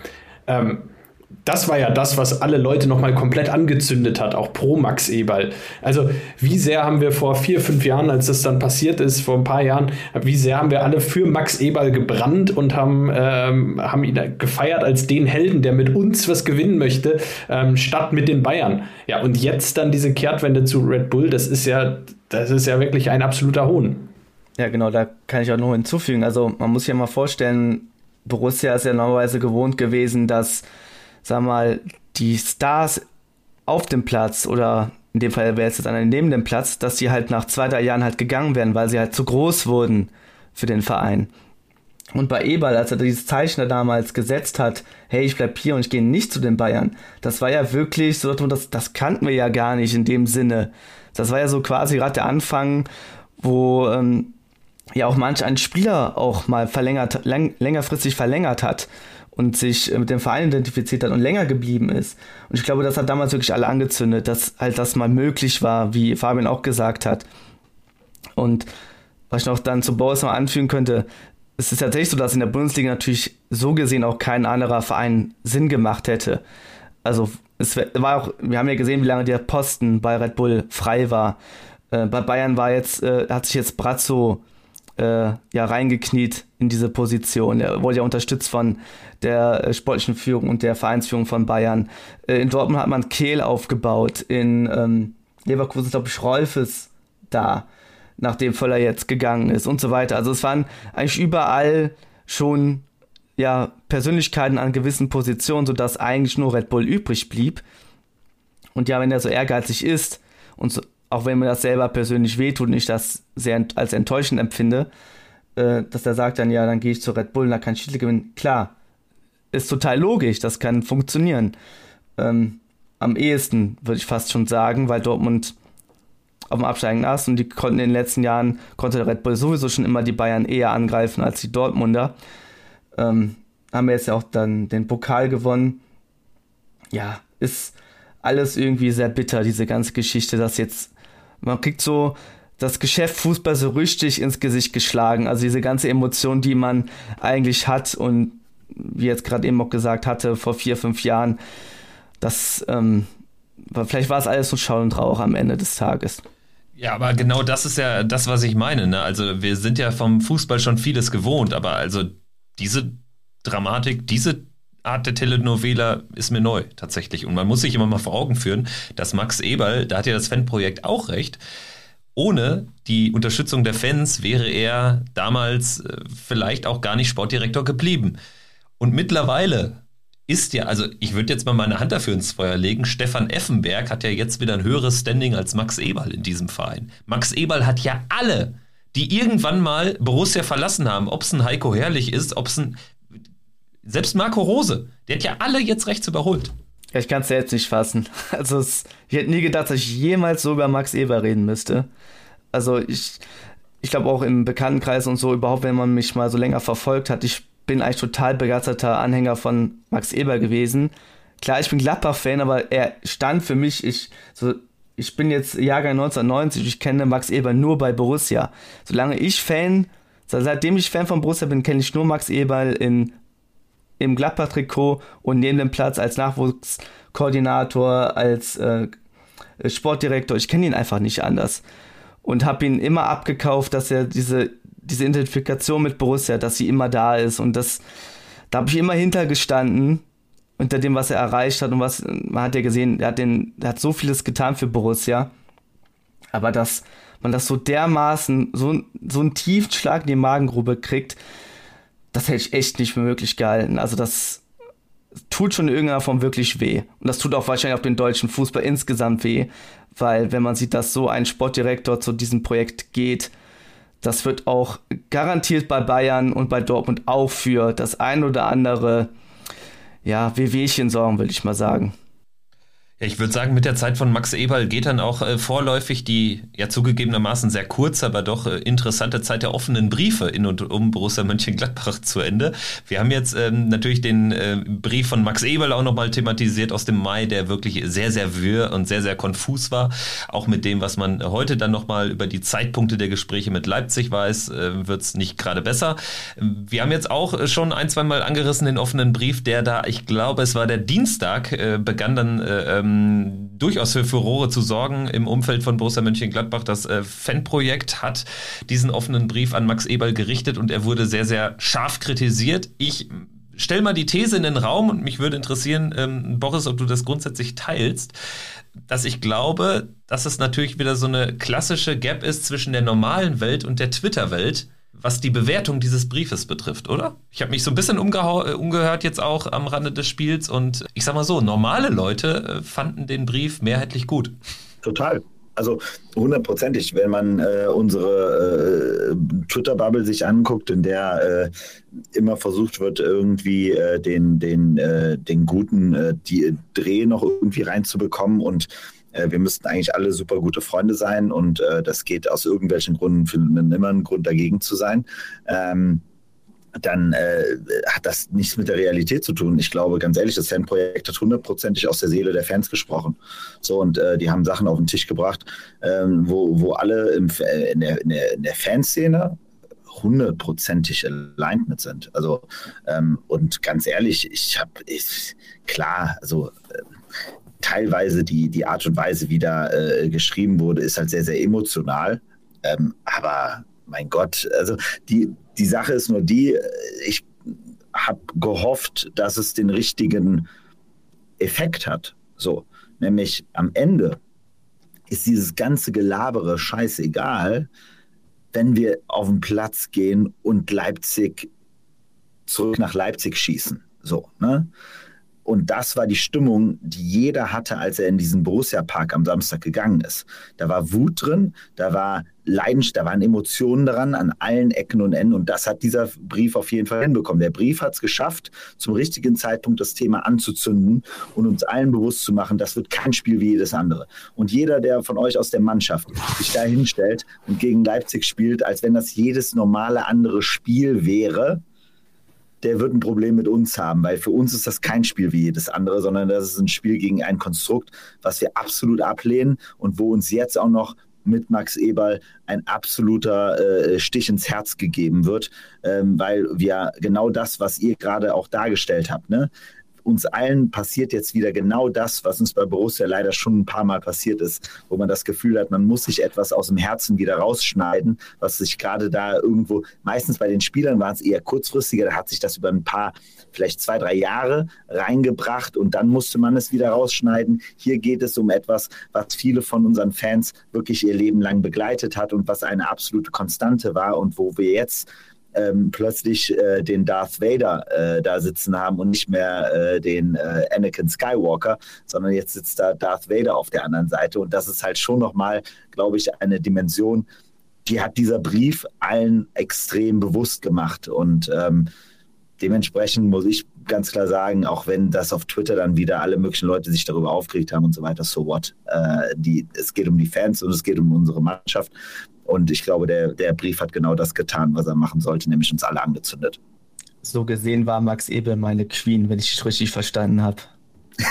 ähm, das war ja das, was alle Leute nochmal komplett angezündet hat, auch pro Max Eberl. Also, wie sehr haben wir vor vier, fünf Jahren, als das dann passiert ist, vor ein paar Jahren, wie sehr haben wir alle für Max Eberl gebrannt und haben, ähm, haben ihn gefeiert als den Helden, der mit uns was gewinnen möchte, ähm, statt mit den Bayern. Ja, und jetzt dann diese Kehrtwende zu Red Bull, das ist ja, das ist ja wirklich ein absoluter Hohn. Ja, genau, da kann ich auch noch hinzufügen. Also, man muss sich ja mal vorstellen, Borussia ist ja normalerweise gewohnt gewesen, dass sag mal, die Stars auf dem Platz oder in dem Fall wäre es jetzt einer neben dem Platz, dass sie halt nach zwei, drei Jahren halt gegangen wären, weil sie halt zu groß wurden für den Verein. Und bei Eberl, als er dieses Zeichen da damals gesetzt hat, hey, ich bleib hier und ich gehe nicht zu den Bayern, das war ja wirklich so, das, das kannten wir ja gar nicht in dem Sinne. Das war ja so quasi gerade der Anfang, wo ähm, ja auch manch ein Spieler auch mal verlängert, läng, längerfristig verlängert hat und sich mit dem Verein identifiziert hat und länger geblieben ist. Und ich glaube, das hat damals wirklich alle angezündet, dass halt das mal möglich war, wie Fabian auch gesagt hat. Und was ich noch dann zu Boris noch anfügen könnte, es ist tatsächlich so, dass in der Bundesliga natürlich so gesehen auch kein anderer Verein Sinn gemacht hätte. Also es war auch, wir haben ja gesehen, wie lange der Posten bei Red Bull frei war. Äh, bei Bayern war jetzt, äh, hat sich jetzt Brazzo äh, ja reingekniet in diese Position. Er wurde ja unterstützt von der äh, sportlichen Führung und der Vereinsführung von Bayern. Äh, in Dortmund hat man Kehl aufgebaut, in ähm, Leverkusen glaube ich Rolfes da nachdem Völler jetzt gegangen ist und so weiter. Also es waren eigentlich überall schon ja, Persönlichkeiten an gewissen Positionen, sodass eigentlich nur Red Bull übrig blieb. Und ja, wenn er so ehrgeizig ist und so, auch wenn mir das selber persönlich wehtut und ich das sehr als enttäuschend empfinde, äh, dass er sagt dann, ja, dann gehe ich zu Red Bull und da kann ich Titel gewinnen. Klar, ist total logisch, das kann funktionieren. Ähm, am ehesten würde ich fast schon sagen, weil Dortmund auf dem absteigenden Ast und die konnten in den letzten Jahren, konnte der Red Bull sowieso schon immer die Bayern eher angreifen als die Dortmunder. Ähm, haben wir jetzt ja auch dann den Pokal gewonnen. Ja, ist alles irgendwie sehr bitter, diese ganze Geschichte, dass jetzt, man kriegt so das Geschäft Fußball so richtig ins Gesicht geschlagen. Also diese ganze Emotion, die man eigentlich hat und wie jetzt gerade eben auch gesagt hatte, vor vier, fünf Jahren, das, ähm, vielleicht war es alles so Schall und Rauch am Ende des Tages. Ja, aber genau das ist ja das, was ich meine. Ne? Also wir sind ja vom Fußball schon vieles gewohnt, aber also diese Dramatik, diese Art der Telenovela ist mir neu tatsächlich. Und man muss sich immer mal vor Augen führen, dass Max Eberl, da hat ja das Fanprojekt auch recht, ohne die Unterstützung der Fans wäre er damals äh, vielleicht auch gar nicht Sportdirektor geblieben. Und mittlerweile ist ja, also ich würde jetzt mal meine Hand dafür ins Feuer legen, Stefan Effenberg hat ja jetzt wieder ein höheres Standing als Max Eberl in diesem Verein. Max Eberl hat ja alle, die irgendwann mal Borussia verlassen haben, ob es ein Heiko Herrlich ist, ob es ein, selbst Marco Rose, der hat ja alle jetzt rechts überholt. Ja, ich kann es selbst nicht fassen. Also es, ich hätte nie gedacht, dass ich jemals so über Max Eberl reden müsste. Also ich, ich glaube auch im Bekanntenkreis und so überhaupt, wenn man mich mal so länger verfolgt hat, ich bin eigentlich total begeisterter Anhänger von Max Eber gewesen. Klar, ich bin Gladbach-Fan, aber er stand für mich, ich, so, ich bin jetzt Jahrgang 1990, ich kenne Max Eber nur bei Borussia. Solange ich Fan, seitdem ich Fan von Borussia bin, kenne ich nur Max Eber in, im Gladbach-Trikot und neben dem Platz als Nachwuchskoordinator, als äh, Sportdirektor. Ich kenne ihn einfach nicht anders. Und habe ihn immer abgekauft, dass er diese diese Identifikation mit Borussia, dass sie immer da ist und das, da habe ich immer hintergestanden unter dem, was er erreicht hat und was, man hat ja gesehen, er hat, den, er hat so vieles getan für Borussia, aber dass man das so dermaßen, so, so einen tiefen Schlag in die Magengrube kriegt, das hätte ich echt nicht für möglich gehalten. Also das tut schon in irgendeiner Form wirklich weh. Und das tut auch wahrscheinlich auch den deutschen Fußball insgesamt weh, weil wenn man sieht, dass so ein Sportdirektor zu diesem Projekt geht, das wird auch garantiert bei Bayern und bei Dortmund auch für das ein oder andere ja, Wehwehchen sorgen, will ich mal sagen. Ja, ich würde sagen, mit der Zeit von Max Eberl geht dann auch äh, vorläufig die ja zugegebenermaßen sehr kurze, aber doch äh, interessante Zeit der offenen Briefe in und um Borussia Mönchengladbach zu Ende. Wir haben jetzt ähm, natürlich den äh, Brief von Max Eberl auch nochmal thematisiert aus dem Mai, der wirklich sehr, sehr wirr und sehr, sehr konfus war. Auch mit dem, was man heute dann nochmal über die Zeitpunkte der Gespräche mit Leipzig weiß, äh, wird es nicht gerade besser. Wir haben jetzt auch schon ein, zwei Mal angerissen den offenen Brief, der da, ich glaube, es war der Dienstag, äh, begann dann äh, ähm, durchaus für Furore zu sorgen im Umfeld von Borussia Mönchengladbach. Das äh, Fanprojekt hat diesen offenen Brief an Max Eberl gerichtet und er wurde sehr, sehr scharf kritisiert. Ich stell mal die These in den Raum und mich würde interessieren, ähm, Boris, ob du das grundsätzlich teilst, dass ich glaube, dass es natürlich wieder so eine klassische Gap ist zwischen der normalen Welt und der Twitter-Welt was die Bewertung dieses Briefes betrifft, oder? Ich habe mich so ein bisschen äh, umgehört jetzt auch am Rande des Spiels und ich sag mal so, normale Leute äh, fanden den Brief mehrheitlich gut. Total. Also hundertprozentig, wenn man äh, unsere äh, Twitter-Bubble sich anguckt, in der äh, immer versucht wird, irgendwie äh, den, den, den guten die Dreh noch irgendwie reinzubekommen und wir müssten eigentlich alle super gute Freunde sein und das geht aus irgendwelchen Gründen, finden immer einen Grund dagegen zu sein. Ähm, dann äh, hat das nichts mit der Realität zu tun. Ich glaube, ganz ehrlich, das Fanprojekt hat hundertprozentig aus der Seele der Fans gesprochen. So, und äh, die haben Sachen auf den Tisch gebracht, ähm, wo, wo alle im, äh, in, der, in, der, in der Fanszene hundertprozentig aligned mit sind. Also, ähm, und ganz ehrlich, ich habe, klar, also äh, teilweise die, die Art und Weise, wie da äh, geschrieben wurde, ist halt sehr, sehr emotional. Ähm, aber mein Gott, also die, die Sache ist nur die, ich habe gehofft, dass es den richtigen Effekt hat. So, nämlich am Ende ist dieses ganze Gelabere scheißegal, wenn wir auf den Platz gehen und Leipzig zurück nach Leipzig schießen. So, ne? Und das war die Stimmung, die jeder hatte, als er in diesen Borussia-Park am Samstag gegangen ist. Da war Wut drin, da war Leidenschaft, da waren Emotionen dran an allen Ecken und Enden. Und das hat dieser Brief auf jeden Fall hinbekommen. Der Brief hat es geschafft, zum richtigen Zeitpunkt das Thema anzuzünden und uns allen bewusst zu machen, das wird kein Spiel wie jedes andere. Und jeder, der von euch aus der Mannschaft sich da hinstellt und gegen Leipzig spielt, als wenn das jedes normale andere Spiel wäre, der wird ein Problem mit uns haben, weil für uns ist das kein Spiel wie jedes andere, sondern das ist ein Spiel gegen ein Konstrukt, was wir absolut ablehnen und wo uns jetzt auch noch mit Max Eberl ein absoluter äh, Stich ins Herz gegeben wird, ähm, weil wir genau das, was ihr gerade auch dargestellt habt, ne? Uns allen passiert jetzt wieder genau das, was uns bei Borussia leider schon ein paar Mal passiert ist, wo man das Gefühl hat, man muss sich etwas aus dem Herzen wieder rausschneiden, was sich gerade da irgendwo, meistens bei den Spielern waren es eher kurzfristiger, da hat sich das über ein paar, vielleicht zwei, drei Jahre reingebracht und dann musste man es wieder rausschneiden. Hier geht es um etwas, was viele von unseren Fans wirklich ihr Leben lang begleitet hat und was eine absolute Konstante war und wo wir jetzt ähm, plötzlich äh, den Darth Vader äh, da sitzen haben und nicht mehr äh, den äh, Anakin Skywalker, sondern jetzt sitzt da Darth Vader auf der anderen Seite. Und das ist halt schon nochmal, glaube ich, eine Dimension, die hat dieser Brief allen extrem bewusst gemacht. Und ähm, dementsprechend muss ich ganz klar sagen, auch wenn das auf Twitter dann wieder alle möglichen Leute sich darüber aufgeregt haben und so weiter, so what? Äh, die, es geht um die Fans und es geht um unsere Mannschaft. Und ich glaube, der, der Brief hat genau das getan, was er machen sollte, nämlich uns alle angezündet. So gesehen war Max Ebel meine Queen, wenn ich es richtig verstanden habe.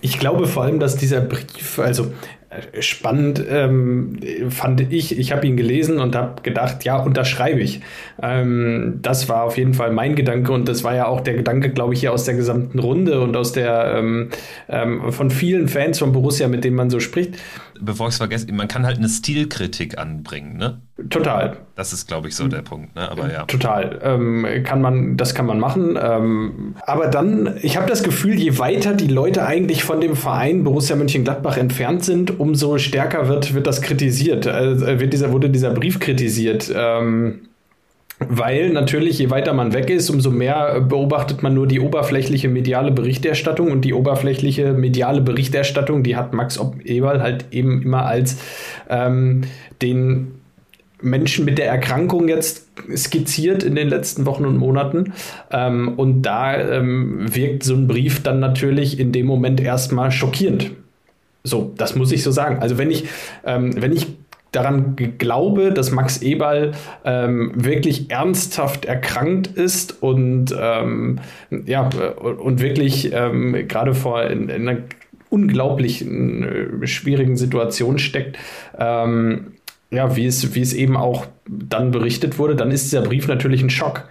ich glaube vor allem, dass dieser Brief, also spannend ähm, fand ich. Ich habe ihn gelesen und habe gedacht, ja, unterschreibe ich. Ähm, das war auf jeden Fall mein Gedanke und das war ja auch der Gedanke, glaube ich, hier aus der gesamten Runde und aus der ähm, ähm von vielen Fans von Borussia, mit denen man so spricht. Bevor ich es vergesse, man kann halt eine Stilkritik anbringen, ne? Total. Das ist, glaube ich, so der Punkt, ne? Aber ja. Total. Ähm, kann man, das kann man machen. Ähm, aber dann, ich habe das Gefühl, je weiter die Leute eigentlich von dem Verein Borussia Mönchengladbach entfernt sind, umso stärker wird, wird das kritisiert, äh, wird dieser, wurde dieser Brief kritisiert. Ähm, weil natürlich, je weiter man weg ist, umso mehr beobachtet man nur die oberflächliche mediale Berichterstattung und die oberflächliche mediale Berichterstattung, die hat Max Eberl halt eben immer als ähm, den Menschen mit der Erkrankung jetzt skizziert in den letzten Wochen und Monaten. Ähm, und da ähm, wirkt so ein Brief dann natürlich in dem Moment erstmal schockierend. So, das muss ich so sagen. Also wenn ich, ähm, wenn ich daran glaube, dass Max Eberl ähm, wirklich ernsthaft erkrankt ist und ähm, ja und wirklich ähm, gerade vor in, in, einer unglaublich äh, schwierigen Situation steckt. Ähm, ja, wie es, wie es eben auch dann berichtet wurde, dann ist dieser Brief natürlich ein Schock.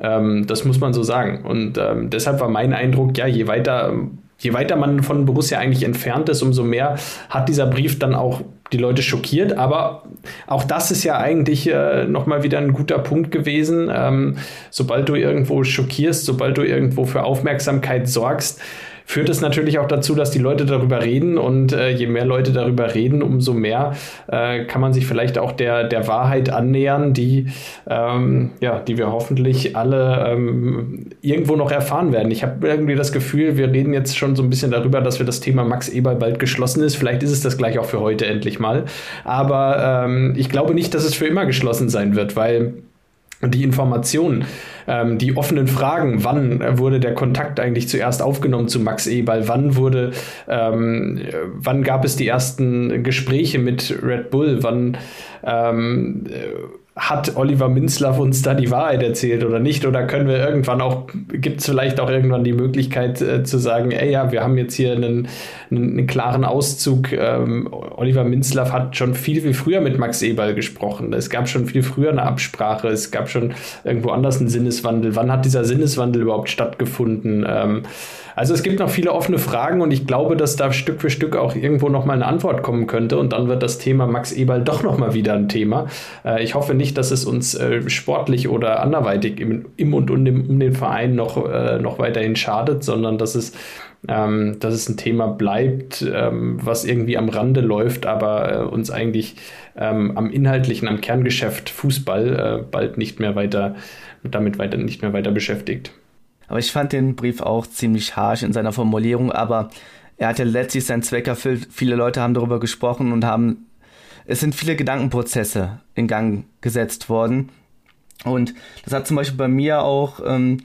Ähm, das muss man so sagen. Und ähm, deshalb war mein Eindruck, ja, je weiter je weiter man von Borussia eigentlich entfernt ist, umso mehr hat dieser Brief dann auch die Leute schockiert. Aber auch das ist ja eigentlich äh, nochmal wieder ein guter Punkt gewesen. Ähm, sobald du irgendwo schockierst, sobald du irgendwo für Aufmerksamkeit sorgst, führt es natürlich auch dazu, dass die Leute darüber reden und äh, je mehr Leute darüber reden, umso mehr äh, kann man sich vielleicht auch der, der Wahrheit annähern, die, ähm, ja, die wir hoffentlich alle ähm, irgendwo noch erfahren werden. Ich habe irgendwie das Gefühl, wir reden jetzt schon so ein bisschen darüber, dass wir das Thema Max Eberl bald geschlossen ist. Vielleicht ist es das gleich auch für heute endlich mal. Aber ähm, ich glaube nicht, dass es für immer geschlossen sein wird, weil die Informationen, ähm, die offenen Fragen, wann wurde der Kontakt eigentlich zuerst aufgenommen zu Max Eberl, wann wurde, ähm, wann gab es die ersten Gespräche mit Red Bull, wann ähm, hat Oliver Minzlaff uns da die Wahrheit erzählt oder nicht? Oder können wir irgendwann auch, gibt es vielleicht auch irgendwann die Möglichkeit äh, zu sagen, ey ja, wir haben jetzt hier einen, einen, einen klaren Auszug. Ähm, Oliver Minzlaff hat schon viel, viel früher mit Max Eberl gesprochen. Es gab schon viel früher eine Absprache. Es gab schon irgendwo anders einen Sinneswandel. Wann hat dieser Sinneswandel überhaupt stattgefunden? Ähm, also es gibt noch viele offene Fragen und ich glaube, dass da Stück für Stück auch irgendwo nochmal eine Antwort kommen könnte und dann wird das Thema Max Eberl doch nochmal wieder ein Thema. Äh, ich hoffe nicht, dass es uns äh, sportlich oder anderweitig im, im und um den, um den Verein noch, äh, noch weiterhin schadet, sondern dass es ähm, dass es ein Thema bleibt, ähm, was irgendwie am Rande läuft, aber äh, uns eigentlich ähm, am inhaltlichen, am Kerngeschäft Fußball äh, bald nicht mehr weiter, damit weiter nicht mehr weiter beschäftigt. Aber ich fand den Brief auch ziemlich harsch in seiner Formulierung, aber er hatte letztlich seinen Zweck erfüllt. Viele Leute haben darüber gesprochen und haben, es sind viele Gedankenprozesse in Gang gesetzt worden. Und das hat zum Beispiel bei mir auch ähm,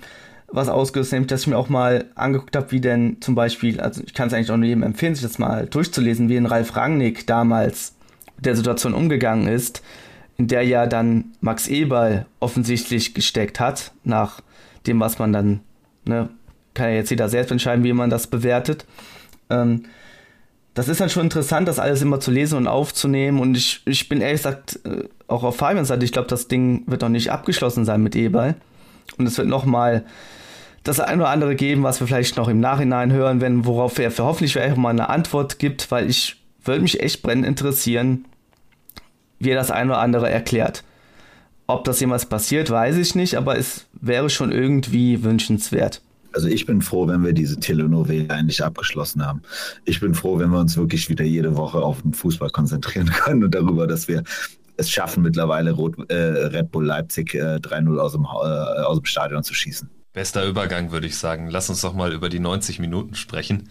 was ausgelöst, nämlich dass ich mir auch mal angeguckt habe, wie denn zum Beispiel, also ich kann es eigentlich auch nur jedem empfehlen, sich das mal durchzulesen, wie in Ralf Rangnick damals mit der Situation umgegangen ist, in der ja dann Max Eberl offensichtlich gesteckt hat, nach dem, was man dann Ne? Kann ja jetzt jeder selbst entscheiden, wie man das bewertet. Ähm, das ist dann schon interessant, das alles immer zu lesen und aufzunehmen. Und ich, ich bin ehrlich gesagt äh, auch auf Fabians Seite, ich glaube, das Ding wird noch nicht abgeschlossen sein mit Eberl. Und es wird nochmal das ein oder andere geben, was wir vielleicht noch im Nachhinein hören werden, worauf er hoffentlich vielleicht mal eine Antwort gibt, weil ich würde mich echt brennend interessieren, wie er das ein oder andere erklärt. Ob das jemals passiert, weiß ich nicht, aber es wäre schon irgendwie wünschenswert. Also ich bin froh, wenn wir diese Telenovela endlich abgeschlossen haben. Ich bin froh, wenn wir uns wirklich wieder jede Woche auf den Fußball konzentrieren können und darüber, dass wir es schaffen, mittlerweile Rot, äh, Red Bull Leipzig äh, 3-0 aus, dem, äh, aus dem Stadion zu schießen. Bester Übergang, würde ich sagen. Lass uns doch mal über die 90 Minuten sprechen.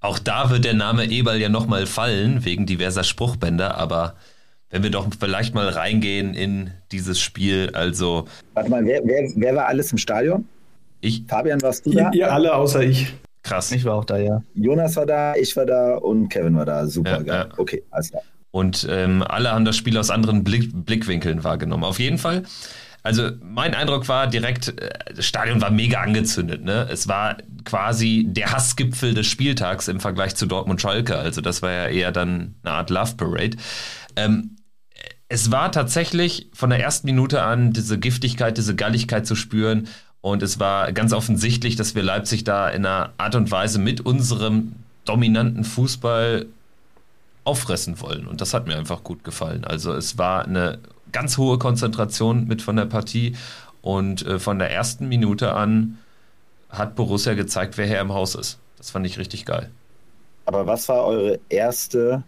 Auch da wird der Name Eberl ja nochmal fallen, wegen diverser Spruchbänder, aber wenn wir doch vielleicht mal reingehen in dieses Spiel. Also. Warte mal, wer, wer, wer war alles im Stadion? Ich. Fabian, warst du da? Ihr alle außer ich. Krass. Ich war auch da, ja. Jonas war da, ich war da und Kevin war da. Super ja, geil. Ja. Okay, alles klar. Und ähm, alle haben das Spiel aus anderen Blick, Blickwinkeln wahrgenommen. Auf jeden Fall. Also mein Eindruck war direkt, äh, das Stadion war mega angezündet. Ne? Es war quasi der Hassgipfel des Spieltags im Vergleich zu Dortmund-Schalke. Also das war ja eher dann eine Art Love Parade. Ähm, es war tatsächlich von der ersten Minute an diese Giftigkeit, diese Galligkeit zu spüren. Und es war ganz offensichtlich, dass wir Leipzig da in einer Art und Weise mit unserem dominanten Fußball auffressen wollen. Und das hat mir einfach gut gefallen. Also es war eine ganz hohe Konzentration mit von der Partie. Und äh, von der ersten Minute an hat Borussia gezeigt, wer Herr im Haus ist. Das fand ich richtig geil. Aber was war eure erste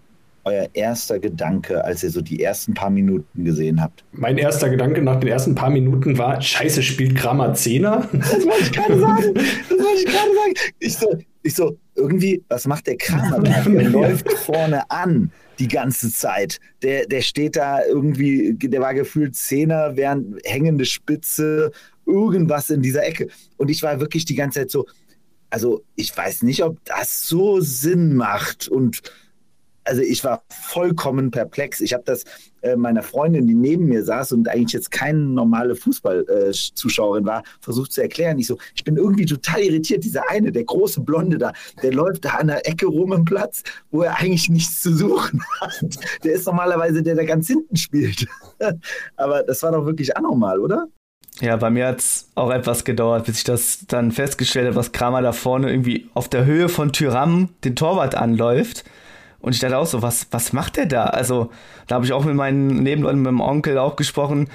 euer erster Gedanke, als ihr so die ersten paar Minuten gesehen habt? Mein erster Gedanke nach den ersten paar Minuten war, scheiße, spielt Kramer Zehner? Das wollte ich gerade sagen. Das wollte ich gerade sagen. Ich so, ich so, irgendwie, was macht der Kramer da? Der läuft vorne an die ganze Zeit. Der, der steht da irgendwie, der war gefühlt Zehner, während hängende Spitze, irgendwas in dieser Ecke. Und ich war wirklich die ganze Zeit so, also ich weiß nicht, ob das so Sinn macht und also ich war vollkommen perplex. Ich habe das äh, meiner Freundin, die neben mir saß und eigentlich jetzt keine normale Fußballzuschauerin äh, war, versucht zu erklären. Ich so, ich bin irgendwie total irritiert. Dieser eine, der große Blonde da, der läuft da an der Ecke rum im Platz, wo er eigentlich nichts zu suchen hat. Der ist normalerweise der, der ganz hinten spielt. Aber das war doch wirklich anormal, oder? Ja, bei mir hat es auch etwas gedauert, bis ich das dann festgestellt habe, was Kramer da vorne irgendwie auf der Höhe von Tyram den Torwart anläuft und ich dachte auch so, was, was macht der da? Also, da habe ich auch mit meinen Nebenleuten, mit meinem Onkel auch gesprochen.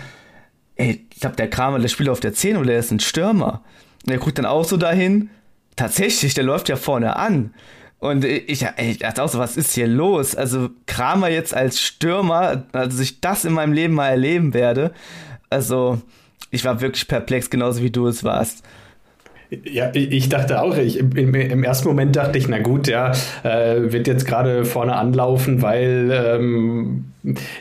Ey, ich glaube, der Kramer, der spielt auf der 10 oder der ist ein Stürmer. Und er guckt dann auch so dahin, tatsächlich, der läuft ja vorne an. Und ich, ich dachte auch so, was ist hier los? Also Kramer jetzt als Stürmer, also ich das in meinem Leben mal erleben werde. Also ich war wirklich perplex, genauso wie du es warst. Ja, ich dachte auch, ich, im, im, ersten Moment dachte ich, na gut, ja, äh, wird jetzt gerade vorne anlaufen, weil ähm,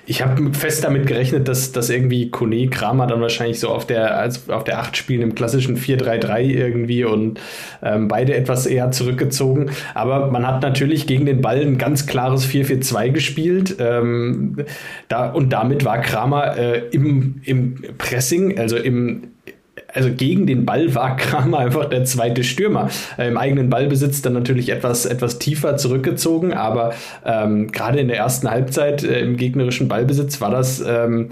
ich habe fest damit gerechnet, dass, dass irgendwie Kone Kramer dann wahrscheinlich so auf der, als, auf der 8 spielen im klassischen 4-3-3 irgendwie und ähm, beide etwas eher zurückgezogen. Aber man hat natürlich gegen den Ball ein ganz klares 4-4-2 gespielt. Ähm, da, und damit war Kramer äh, im, im Pressing, also im also gegen den Ball war Kramer einfach der zweite Stürmer. Äh, Im eigenen Ballbesitz dann natürlich etwas, etwas tiefer zurückgezogen, aber ähm, gerade in der ersten Halbzeit äh, im gegnerischen Ballbesitz war das, ähm,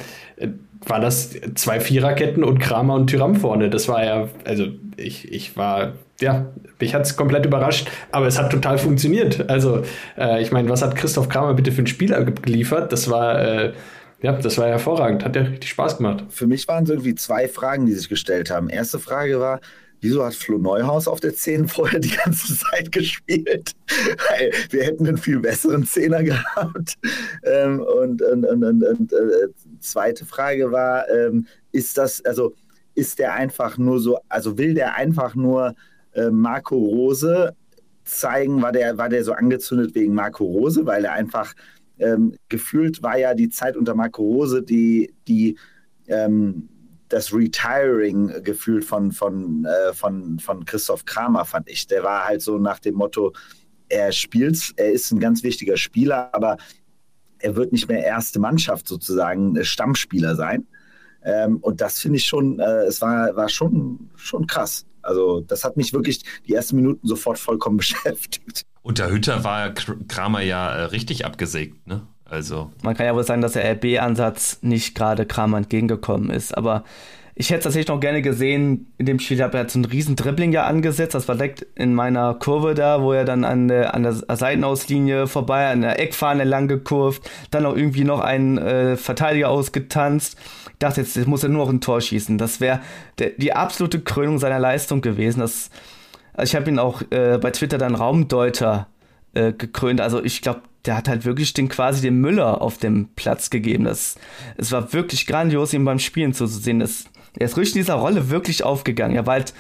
war das zwei Viererketten und Kramer und Tyram vorne. Das war ja, also ich, ich war ja, mich hat es komplett überrascht, aber es hat total funktioniert. Also, äh, ich meine, was hat Christoph Kramer bitte für einen Spieler geliefert? Das war, äh, ja, das war hervorragend. Hat ja richtig Spaß gemacht. Für mich waren es irgendwie zwei Fragen, die sich gestellt haben. Erste Frage war, wieso hat Flo Neuhaus auf der 10 vorher die ganze Zeit gespielt? Weil wir hätten einen viel besseren Zehner gehabt. Ähm, und, und, und, und, äh, zweite Frage war, ähm, ist das, also ist der einfach nur so, also will der einfach nur äh, Marco Rose zeigen, war der, war der so angezündet wegen Marco Rose, weil er einfach ähm, gefühlt war ja die Zeit unter Marco Rose die, die ähm, das Retiring gefühlt von, von, äh, von, von Christoph Kramer, fand ich. Der war halt so nach dem Motto, er spielt, er ist ein ganz wichtiger Spieler, aber er wird nicht mehr erste Mannschaft sozusagen, Stammspieler sein. Ähm, und das finde ich schon, äh, es war, war schon, schon krass. Also das hat mich wirklich die ersten Minuten sofort vollkommen beschäftigt. Unter Hütter war Kramer ja äh, richtig abgesägt, ne? Also. Man kann ja wohl sagen, dass der RB-Ansatz nicht gerade Kramer entgegengekommen ist, aber ich hätte es tatsächlich noch gerne gesehen, in dem Spiel hat er so einen riesen Dribbling ja angesetzt, das war direkt in meiner Kurve da, wo er dann an der, an der Seitenauslinie vorbei, an der Eckfahne lang gekurvt, dann auch irgendwie noch einen äh, Verteidiger ausgetanzt. Ich dachte jetzt, jetzt muss er nur noch ein Tor schießen. Das wäre die absolute Krönung seiner Leistung gewesen. Das also ich habe ihn auch äh, bei Twitter dann Raumdeuter äh, gekrönt. Also ich glaube, der hat halt wirklich den quasi den Müller auf dem Platz gegeben. Das, es war wirklich grandios, ihn beim Spielen zuzusehen. Das, er ist richtig in dieser Rolle wirklich aufgegangen. Er war halt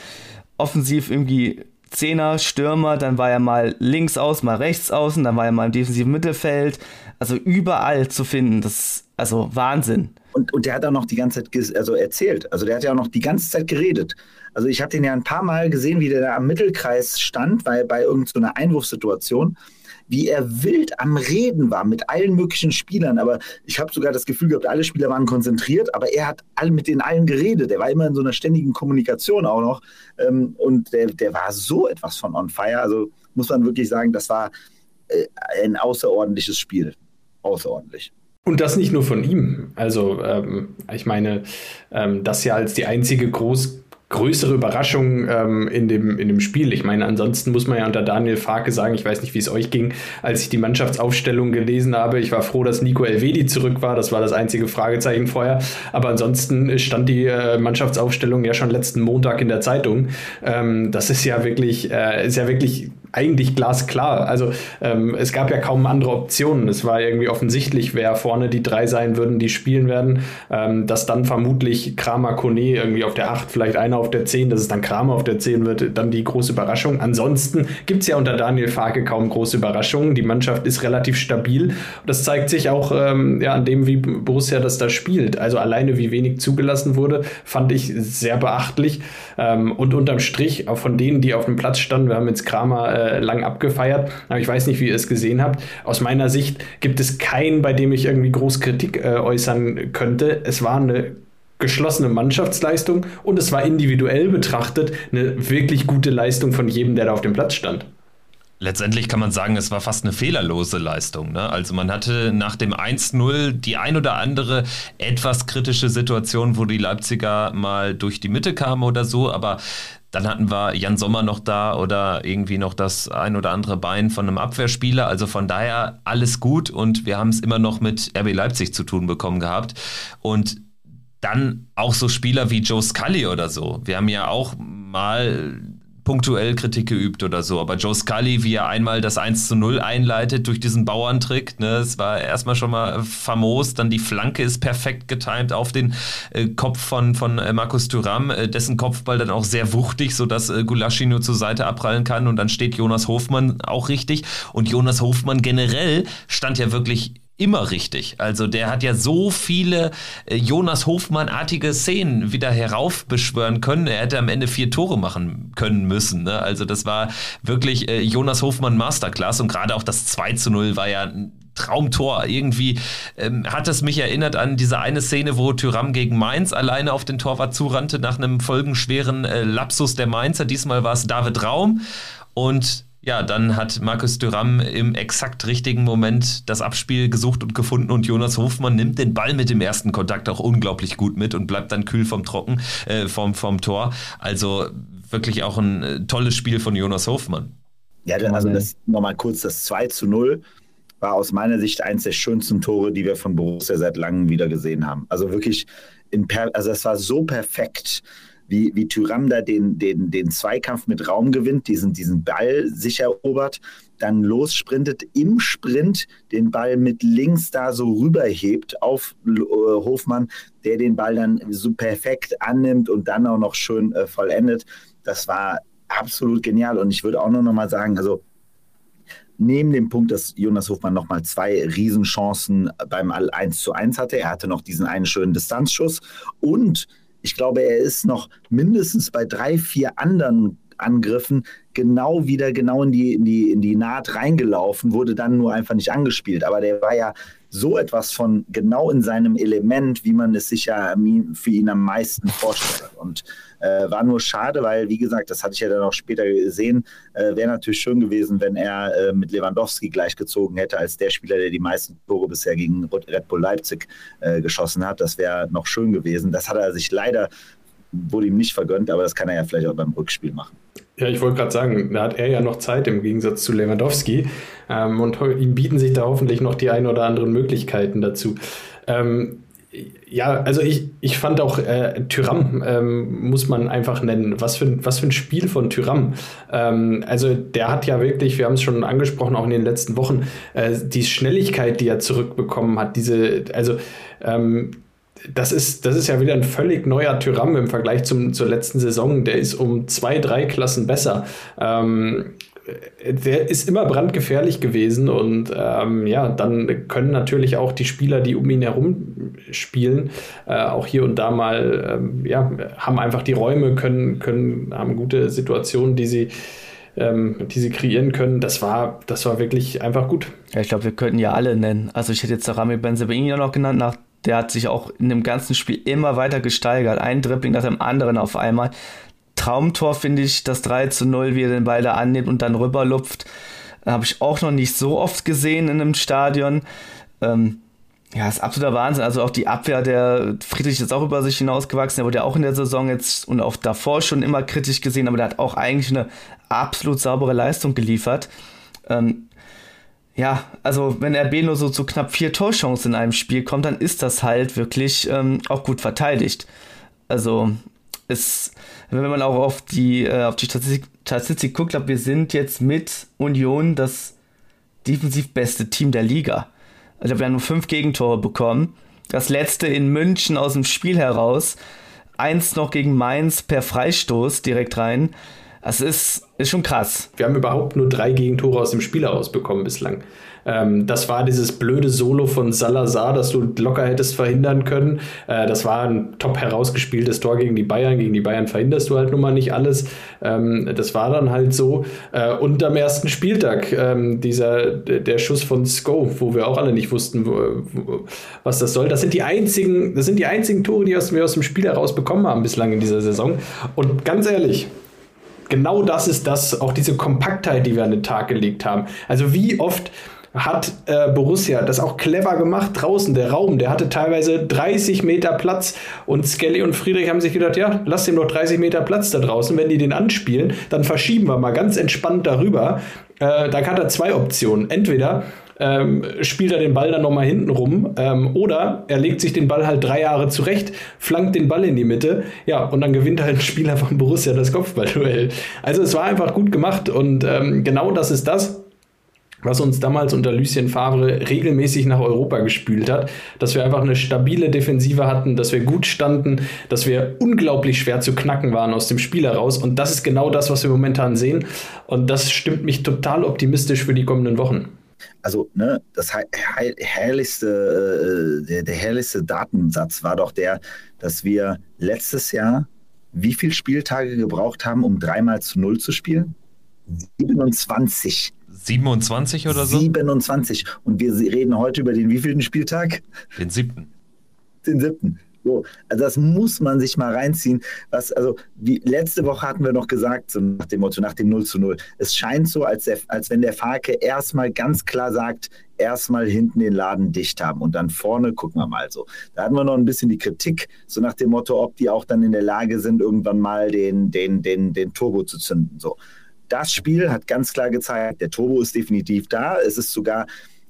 offensiv irgendwie Zehner, Stürmer, dann war er mal links aus, mal rechts außen, dann war er mal im defensiven Mittelfeld. Also überall zu finden. Das also Wahnsinn. Und, und der hat auch noch die ganze Zeit also erzählt. Also der hat ja auch noch die ganze Zeit geredet. Also ich habe den ja ein paar Mal gesehen, wie der da am Mittelkreis stand, bei, bei irgendeiner so Einwurfsituation, wie er wild am Reden war mit allen möglichen Spielern. Aber ich habe sogar das Gefühl gehabt, alle Spieler waren konzentriert, aber er hat all, mit den allen geredet. Er war immer in so einer ständigen Kommunikation auch noch. Ähm, und der, der war so etwas von on fire. Also muss man wirklich sagen, das war äh, ein außerordentliches Spiel. Außerordentlich. Und das nicht nur von ihm. Also, ähm, ich meine, ähm, das ja als die einzige groß größere Überraschung ähm, in, dem, in dem Spiel. Ich meine, ansonsten muss man ja unter Daniel Farke sagen, ich weiß nicht, wie es euch ging, als ich die Mannschaftsaufstellung gelesen habe. Ich war froh, dass Nico Elvedi zurück war. Das war das einzige Fragezeichen vorher. Aber ansonsten stand die äh, Mannschaftsaufstellung ja schon letzten Montag in der Zeitung. Ähm, das ist ja wirklich, äh, ist ja wirklich eigentlich glasklar. Also ähm, es gab ja kaum andere Optionen. Es war irgendwie offensichtlich, wer vorne die drei sein würden, die spielen werden. Ähm, dass dann vermutlich Kramer Kone irgendwie auf der 8, vielleicht einer auf der 10, dass es dann Kramer auf der 10 wird, dann die große Überraschung. Ansonsten gibt es ja unter Daniel Farke kaum große Überraschungen. Die Mannschaft ist relativ stabil. Das zeigt sich auch ähm, ja, an dem, wie Borussia das da spielt. Also alleine, wie wenig zugelassen wurde, fand ich sehr beachtlich. Ähm, und unterm Strich, auch von denen, die auf dem Platz standen, wir haben jetzt Kramer äh, lang abgefeiert. Aber ich weiß nicht, wie ihr es gesehen habt. Aus meiner Sicht gibt es keinen, bei dem ich irgendwie groß Kritik äh, äußern könnte. Es war eine geschlossene Mannschaftsleistung und es war individuell betrachtet eine wirklich gute Leistung von jedem, der da auf dem Platz stand. Letztendlich kann man sagen, es war fast eine fehlerlose Leistung. Ne? Also man hatte nach dem 1-0 die ein oder andere etwas kritische Situation, wo die Leipziger mal durch die Mitte kamen oder so, aber dann hatten wir Jan Sommer noch da oder irgendwie noch das ein oder andere Bein von einem Abwehrspieler. Also von daher alles gut und wir haben es immer noch mit RB Leipzig zu tun bekommen gehabt. Und dann auch so Spieler wie Joe Scully oder so. Wir haben ja auch mal punktuell Kritik geübt oder so. Aber Joe Scully, wie er einmal das 1 zu 0 einleitet durch diesen Bauerntrick, ne, es war erstmal schon mal famos. Dann die Flanke ist perfekt getimt auf den äh, Kopf von, von äh, Markus Thuram, äh, dessen Kopfball dann auch sehr wuchtig, sodass äh, Gulaschi nur zur Seite abprallen kann. Und dann steht Jonas Hofmann auch richtig. Und Jonas Hofmann generell stand ja wirklich immer richtig. Also der hat ja so viele äh, Jonas Hofmann-artige Szenen wieder heraufbeschwören können. Er hätte am Ende vier Tore machen können müssen. Ne? Also das war wirklich äh, Jonas Hofmann Masterclass und gerade auch das 2 zu 0 war ja ein Traumtor. Irgendwie ähm, hat es mich erinnert an diese eine Szene, wo Tyram gegen Mainz alleine auf den Torwart zurannte nach einem folgenschweren äh, Lapsus der Mainzer. Diesmal war es David Raum und ja, dann hat Markus Thuram im exakt richtigen Moment das Abspiel gesucht und gefunden und Jonas Hofmann nimmt den Ball mit dem ersten Kontakt auch unglaublich gut mit und bleibt dann kühl vom Trocken, äh, vom, vom Tor. Also wirklich auch ein äh, tolles Spiel von Jonas Hofmann. Ja, also das nochmal kurz, das 2 zu 0 war aus meiner Sicht eines der schönsten Tore, die wir von Borussia seit langem wieder gesehen haben. Also wirklich, in per also es war so perfekt wie, wie Tyram da den, den, den Zweikampf mit Raum gewinnt, diesen, diesen Ball sich erobert, dann lossprintet, im Sprint den Ball mit links da so rüberhebt auf äh, Hofmann, der den Ball dann so perfekt annimmt und dann auch noch schön äh, vollendet. Das war absolut genial. Und ich würde auch noch mal sagen, also neben dem Punkt, dass Jonas Hofmann nochmal zwei Riesenchancen beim 1 zu 1 hatte, er hatte noch diesen einen schönen Distanzschuss und ich glaube, er ist noch mindestens bei drei, vier anderen Angriffen genau wieder genau in die, in die, in die Naht reingelaufen, wurde dann nur einfach nicht angespielt. Aber der war ja so etwas von genau in seinem Element, wie man es sich ja für ihn am meisten vorstellt. Und äh, war nur schade, weil, wie gesagt, das hatte ich ja dann auch später gesehen, äh, wäre natürlich schön gewesen, wenn er äh, mit Lewandowski gleichgezogen hätte, als der Spieler, der die meisten Tore bisher gegen Red Bull Leipzig äh, geschossen hat. Das wäre noch schön gewesen. Das hat er sich leider, wurde ihm nicht vergönnt, aber das kann er ja vielleicht auch beim Rückspiel machen. Ja, ich wollte gerade sagen, da hat er ja noch Zeit im Gegensatz zu Lewandowski. Ähm, und ihm bieten sich da hoffentlich noch die ein oder anderen Möglichkeiten dazu. Ähm, ja, also ich, ich fand auch äh, Tyram ähm, muss man einfach nennen. Was für, was für ein Spiel von Tyram. Ähm, also der hat ja wirklich, wir haben es schon angesprochen, auch in den letzten Wochen, äh, die Schnelligkeit, die er zurückbekommen hat, diese, also ähm, das ist, das ist ja wieder ein völlig neuer Tyram im Vergleich zum, zur letzten Saison. Der ist um zwei, drei Klassen besser. Ähm, der ist immer brandgefährlich gewesen und ähm, ja, dann können natürlich auch die Spieler, die um ihn herum spielen, äh, auch hier und da mal, ähm, ja, haben einfach die Räume, können, können, haben gute Situationen, die sie, ähm, die sie kreieren können. Das war, das war wirklich einfach gut. Ja, ich glaube, wir könnten ja alle nennen. Also ich hätte jetzt Rami Benzebaini noch genannt, nach der hat sich auch in dem ganzen Spiel immer weiter gesteigert. Ein Dribbling nach dem anderen auf einmal. Traumtor finde ich, das 3 zu 0, wie er den Ball da annimmt und dann rüberlupft. Habe ich auch noch nicht so oft gesehen in einem Stadion. Ähm, ja, ist absoluter Wahnsinn. Also auch die Abwehr, der Friedrich ist auch über sich hinausgewachsen. Der wurde ja auch in der Saison jetzt und auch davor schon immer kritisch gesehen, aber der hat auch eigentlich eine absolut saubere Leistung geliefert. Ähm, ja, also wenn RB nur so zu knapp vier Torchancen in einem Spiel kommt, dann ist das halt wirklich ähm, auch gut verteidigt. Also es, wenn man auch auf die, äh, auf die Statistik, Statistik guckt, glaube wir sind jetzt mit Union das defensiv beste Team der Liga. Also wir haben nur fünf Gegentore bekommen. Das letzte in München aus dem Spiel heraus. Eins noch gegen Mainz per Freistoß direkt rein. Das ist, ist schon krass. Wir haben überhaupt nur drei Gegentore aus dem Spiel herausbekommen bislang. Ähm, das war dieses blöde Solo von Salazar, das du locker hättest verhindern können. Äh, das war ein top herausgespieltes Tor gegen die Bayern. Gegen die Bayern verhinderst du halt nun mal nicht alles. Ähm, das war dann halt so. Äh, und am ersten Spieltag ähm, dieser, der Schuss von Sko, wo wir auch alle nicht wussten, wo, wo, was das soll. Das sind die einzigen, das sind die einzigen Tore, die wir aus dem Spiel heraus bekommen haben bislang in dieser Saison. Und ganz ehrlich, genau das ist das, auch diese Kompaktheit, die wir an den Tag gelegt haben. Also wie oft hat äh, Borussia das auch clever gemacht draußen. Der Raum, der hatte teilweise 30 Meter Platz und Skelly und Friedrich haben sich gedacht, ja, lass dem noch 30 Meter Platz da draußen. Wenn die den anspielen, dann verschieben wir mal ganz entspannt darüber. Äh, da hat er zwei Optionen. Entweder ähm, spielt er den Ball dann nochmal hinten rum. Ähm, oder er legt sich den Ball halt drei Jahre zurecht, flankt den Ball in die Mitte, ja, und dann gewinnt halt ein Spieler von Borussia das Kopfballduell. Also es war einfach gut gemacht und ähm, genau das ist das was uns damals unter Lucien Favre regelmäßig nach Europa gespült hat, dass wir einfach eine stabile Defensive hatten, dass wir gut standen, dass wir unglaublich schwer zu knacken waren aus dem Spiel heraus. Und das ist genau das, was wir momentan sehen. Und das stimmt mich total optimistisch für die kommenden Wochen. Also, ne, das herrlichste, äh, der, der herrlichste Datensatz war doch der, dass wir letztes Jahr wie viele Spieltage gebraucht haben, um dreimal zu null zu spielen? 27. 27 oder so? 27. Und wir reden heute über den wievielten Spieltag? Den siebten. Den siebten. So, also das muss man sich mal reinziehen. Was, also wie, letzte Woche hatten wir noch gesagt, so nach dem Motto, nach dem 0 zu 0. Es scheint so, als, der, als wenn der Farke erstmal ganz klar sagt, erstmal hinten den Laden dicht haben und dann vorne gucken wir mal so. Da hatten wir noch ein bisschen die Kritik, so nach dem Motto, ob die auch dann in der Lage sind, irgendwann mal den, den, den, den Turbo zu zünden. So das Spiel hat ganz klar gezeigt, der Turbo ist definitiv da. Es ist sogar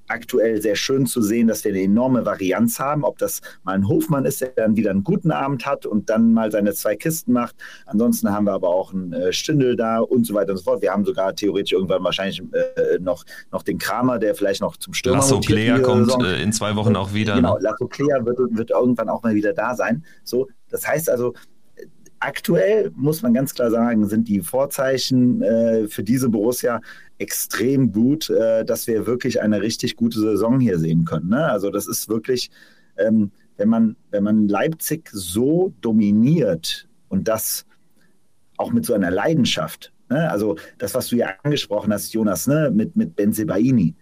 aktuell sehr schön zu sehen, dass wir eine enorme Varianz haben. Ob das mal ein Hofmann ist, der dann wieder einen guten Abend hat und dann mal seine zwei Kisten macht. Ansonsten haben wir aber auch einen äh, Stindel da und so weiter und so fort. Wir haben sogar theoretisch irgendwann wahrscheinlich äh, noch, noch den Kramer, der vielleicht noch zum Stürmer Lasso Player kommt äh, in zwei Wochen auch wieder. Genau, ne? Lasso Player wird, wird irgendwann auch mal wieder da sein. So, das heißt also, aktuell muss man ganz klar sagen, sind die Vorzeichen äh, für diese Borussia extrem gut, äh, dass wir wirklich eine richtig gute Saison hier sehen können. Ne? Also das ist wirklich, ähm, wenn, man, wenn man Leipzig so dominiert und das auch mit so einer Leidenschaft, ne? also das, was du ja angesprochen hast, Jonas, ne? mit, mit Benzebaini,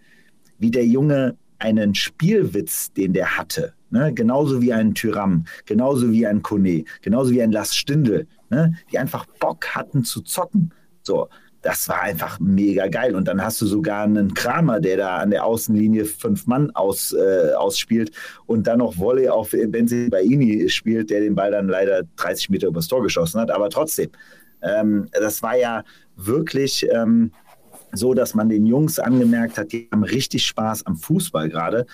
wie der Junge einen Spielwitz, den der hatte, ne? genauso wie ein Tyram, genauso wie ein Kone, genauso wie ein Lars Stindl, ne? die einfach Bock hatten zu zocken. So, das war einfach mega geil. Und dann hast du sogar einen Kramer, der da an der Außenlinie fünf Mann aus, äh, ausspielt und dann noch Volley auf Benzi Baini spielt, der den Ball dann leider 30 Meter übers Tor geschossen hat. Aber trotzdem, ähm, das war ja wirklich ähm, so, dass man den Jungs angemerkt hat, die haben richtig Spaß am Fußball gerade.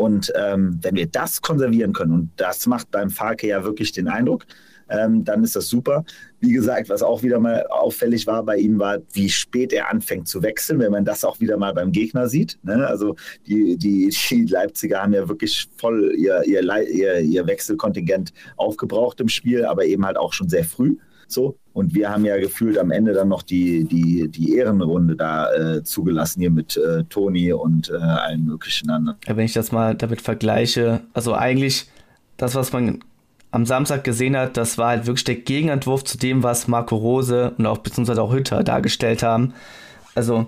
Und ähm, wenn wir das konservieren können, und das macht beim Farke ja wirklich den Eindruck, ähm, dann ist das super. Wie gesagt, was auch wieder mal auffällig war bei ihm, war, wie spät er anfängt zu wechseln, wenn man das auch wieder mal beim Gegner sieht. Ne? Also die, die, die Leipziger haben ja wirklich voll ihr, ihr, ihr, ihr Wechselkontingent aufgebraucht im Spiel, aber eben halt auch schon sehr früh. So. Und wir haben ja gefühlt am Ende dann noch die, die, die Ehrenrunde da äh, zugelassen hier mit äh, Toni und äh, allen möglichen anderen. Ja, wenn ich das mal damit vergleiche, also eigentlich das, was man am Samstag gesehen hat, das war halt wirklich der Gegenentwurf zu dem, was Marco Rose und auch beziehungsweise auch Hütter dargestellt haben. Also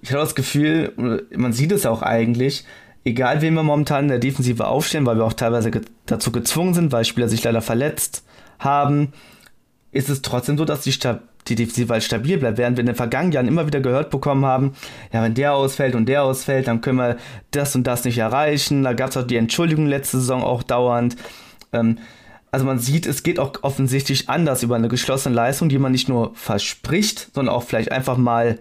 ich habe das Gefühl, man sieht es auch eigentlich, egal wen wir momentan in der Defensive aufstellen, weil wir auch teilweise ge dazu gezwungen sind, weil Spieler sich leider verletzt haben, ist es trotzdem so, dass die, Stab die Defensive halt stabil bleibt, während wir in den vergangenen Jahren immer wieder gehört bekommen haben, ja, wenn der ausfällt und der ausfällt, dann können wir das und das nicht erreichen. Da gab es auch die Entschuldigung letzte Saison auch dauernd. Ähm, also man sieht, es geht auch offensichtlich anders über eine geschlossene Leistung, die man nicht nur verspricht, sondern auch vielleicht einfach mal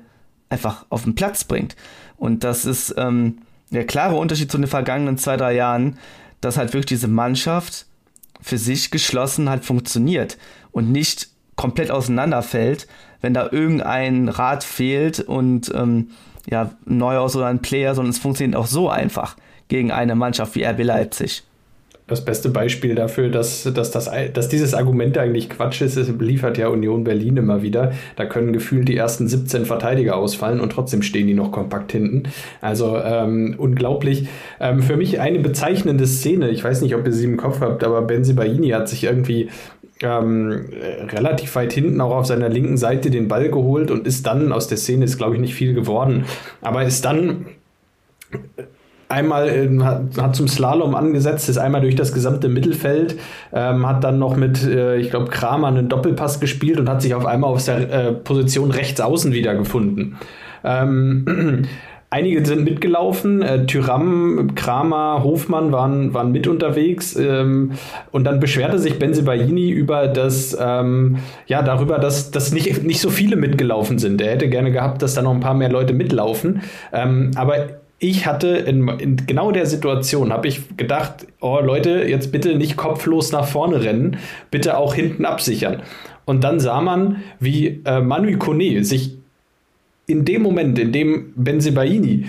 einfach auf den Platz bringt. Und das ist ähm, der klare Unterschied zu den vergangenen zwei, drei Jahren, dass halt wirklich diese Mannschaft für sich geschlossen halt funktioniert und nicht komplett auseinanderfällt, wenn da irgendein Rad fehlt und ähm, ja, Neuhaus oder ein Player, sondern es funktioniert auch so einfach gegen eine Mannschaft wie RB Leipzig. Das beste Beispiel dafür, dass, dass, das, dass dieses Argument eigentlich Quatsch ist, liefert ja Union Berlin immer wieder. Da können gefühlt die ersten 17 Verteidiger ausfallen und trotzdem stehen die noch kompakt hinten. Also ähm, unglaublich. Ähm, für mich eine bezeichnende Szene, ich weiß nicht, ob ihr sie im Kopf habt, aber Benzi Baini hat sich irgendwie ähm, relativ weit hinten auch auf seiner linken Seite den Ball geholt und ist dann, aus der Szene ist glaube ich nicht viel geworden, aber ist dann einmal äh, hat, hat, zum Slalom angesetzt, ist einmal durch das gesamte Mittelfeld, ähm, hat dann noch mit, äh, ich glaube, Kramer einen Doppelpass gespielt und hat sich auf einmal auf der äh, Position rechts außen wiedergefunden. Ähm, Einige sind mitgelaufen. Äh, Tyram, Kramer, Hofmann waren, waren mit unterwegs. Ähm, und dann beschwerte sich Benzibaini über das, ähm, ja, darüber, dass, dass nicht, nicht so viele mitgelaufen sind. Er hätte gerne gehabt, dass da noch ein paar mehr Leute mitlaufen. Ähm, aber ich hatte in, in genau der Situation, habe ich gedacht, oh Leute, jetzt bitte nicht kopflos nach vorne rennen, bitte auch hinten absichern. Und dann sah man, wie äh, Manu Kone sich in dem Moment, in dem Benzebaini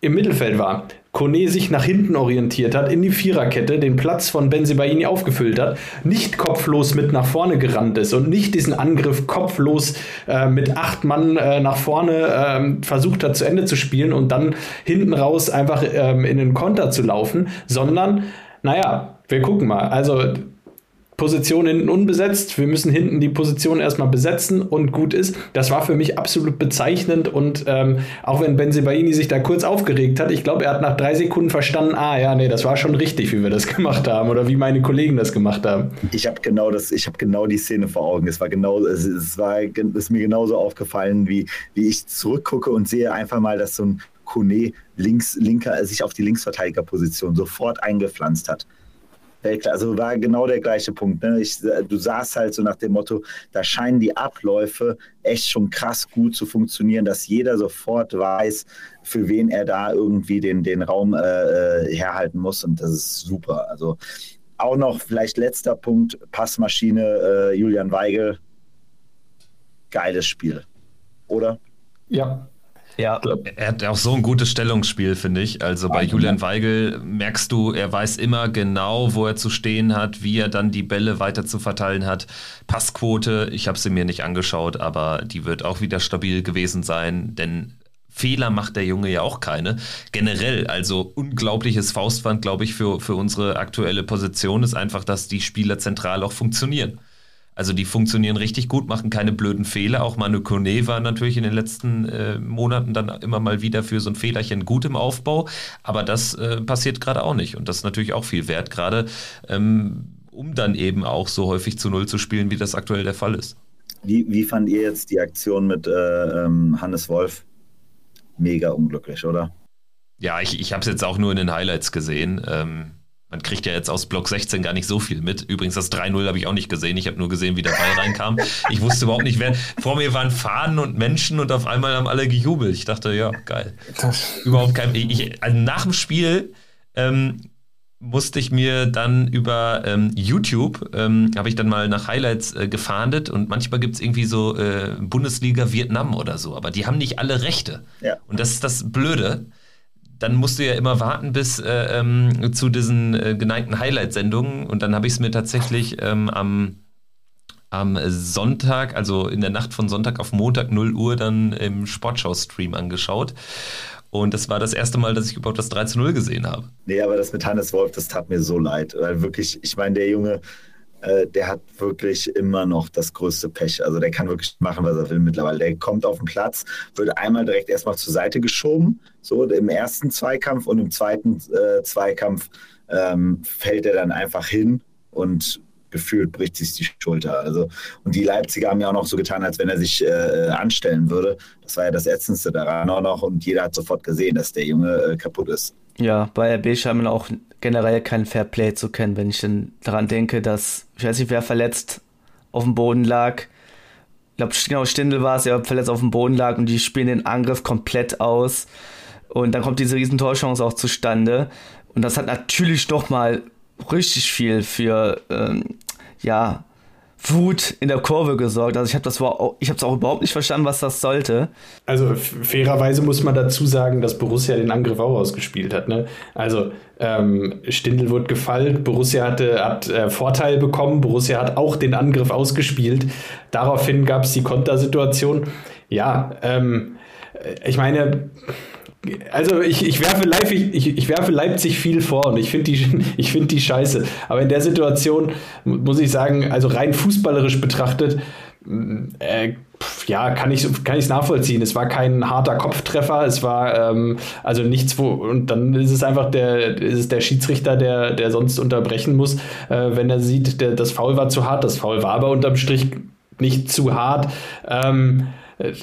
im Mittelfeld war, Kone sich nach hinten orientiert hat, in die Viererkette, den Platz von Benzebaini aufgefüllt hat, nicht kopflos mit nach vorne gerannt ist und nicht diesen Angriff kopflos äh, mit acht Mann äh, nach vorne äh, versucht hat zu Ende zu spielen und dann hinten raus einfach ähm, in den Konter zu laufen, sondern, naja, wir gucken mal. Also Position hinten unbesetzt. Wir müssen hinten die Position erstmal besetzen und gut ist. Das war für mich absolut bezeichnend und ähm, auch wenn Benzebaini sich da kurz aufgeregt hat, ich glaube, er hat nach drei Sekunden verstanden, ah ja, nee, das war schon richtig, wie wir das gemacht haben oder wie meine Kollegen das gemacht haben. Ich habe genau das, ich habe genau die Szene vor Augen. Es war genau, es, es war, es ist mir genauso aufgefallen, wie, wie ich zurückgucke und sehe einfach mal, dass so ein Kone links, linker, sich auf die Linksverteidigerposition sofort eingepflanzt hat. Also war genau der gleiche Punkt. Ne? Ich, du saßt halt so nach dem Motto, da scheinen die Abläufe echt schon krass gut zu funktionieren, dass jeder sofort weiß, für wen er da irgendwie den, den Raum äh, äh herhalten muss. Und das ist super. Also auch noch vielleicht letzter Punkt, Passmaschine äh, Julian Weigel. Geiles Spiel, oder? Ja, ja. Er hat auch so ein gutes Stellungsspiel, finde ich. Also bei Julian Weigel merkst du, er weiß immer genau, wo er zu stehen hat, wie er dann die Bälle weiter zu verteilen hat. Passquote, ich habe sie mir nicht angeschaut, aber die wird auch wieder stabil gewesen sein, denn Fehler macht der Junge ja auch keine. Generell, also unglaubliches Faustwand, glaube ich, für, für unsere aktuelle Position ist einfach, dass die Spieler zentral auch funktionieren. Also die funktionieren richtig gut, machen keine blöden Fehler. Auch Manu Kone war natürlich in den letzten äh, Monaten dann immer mal wieder für so ein Fehlerchen gut im Aufbau. Aber das äh, passiert gerade auch nicht. Und das ist natürlich auch viel wert, gerade ähm, um dann eben auch so häufig zu Null zu spielen, wie das aktuell der Fall ist. Wie, wie fand ihr jetzt die Aktion mit äh, ähm, Hannes Wolf? Mega unglücklich, oder? Ja, ich, ich habe es jetzt auch nur in den Highlights gesehen. Ähm, man kriegt ja jetzt aus Block 16 gar nicht so viel mit. Übrigens, das 3-0 habe ich auch nicht gesehen. Ich habe nur gesehen, wie der Ball reinkam. Ich wusste überhaupt nicht, wer. Vor mir waren Fahnen und Menschen und auf einmal haben alle gejubelt. Ich dachte, ja, geil. Überhaupt kein. Ich, also nach dem Spiel ähm, musste ich mir dann über ähm, YouTube, ähm, habe ich dann mal nach Highlights äh, gefahndet und manchmal gibt es irgendwie so äh, Bundesliga Vietnam oder so, aber die haben nicht alle Rechte. Ja. Und das ist das Blöde dann musst du ja immer warten bis äh, ähm, zu diesen äh, geneigten Highlight-Sendungen. Und dann habe ich es mir tatsächlich ähm, am, am Sonntag, also in der Nacht von Sonntag auf Montag 0 Uhr, dann im Sportschau-Stream angeschaut. Und das war das erste Mal, dass ich überhaupt das 3 zu 0 gesehen habe. Nee, aber das mit Hannes Wolf, das tat mir so leid. Weil wirklich, ich meine, der Junge, äh, der hat wirklich immer noch das größte Pech. Also der kann wirklich machen, was er will mittlerweile. Der kommt auf den Platz, wird einmal direkt erstmal zur Seite geschoben, so im ersten Zweikampf und im zweiten äh, Zweikampf ähm, fällt er dann einfach hin und gefühlt bricht sich die Schulter. Also, und die Leipziger haben ja auch noch so getan, als wenn er sich äh, anstellen würde. Das war ja das Ätzendste daran auch noch und jeder hat sofort gesehen, dass der Junge äh, kaputt ist. Ja, bei RB scheint man auch generell kein Fairplay zu kennen, wenn ich dann daran denke, dass, ich weiß nicht, wer verletzt auf dem Boden lag. Ich glaube, genau, Stindel war es, der verletzt auf dem Boden lag und die spielen den Angriff komplett aus. Und dann kommt diese riesen Torchance auch zustande. Und das hat natürlich doch mal richtig viel für, ähm, ja, Wut in der Kurve gesorgt. Also ich habe das ich habe es auch überhaupt nicht verstanden, was das sollte. Also fairerweise muss man dazu sagen, dass Borussia den Angriff auch ausgespielt hat. Ne? Also ähm, Stindl wurde gefallen, Borussia hatte, hat äh, Vorteil bekommen, Borussia hat auch den Angriff ausgespielt. Daraufhin gab es die Kontersituation. Ja, ähm, ich meine, also ich, ich, werfe Leipzig, ich, ich werfe Leipzig viel vor und ich finde die, find die scheiße. Aber in der Situation muss ich sagen, also rein fußballerisch betrachtet, äh, ja, kann ich kann es nachvollziehen. Es war kein harter Kopftreffer, es war ähm, also nichts, wo und dann ist es einfach der ist es der Schiedsrichter, der der sonst unterbrechen muss, äh, wenn er sieht, der, das Foul war zu hart. Das Foul war aber unterm Strich nicht zu hart. Ähm, äh,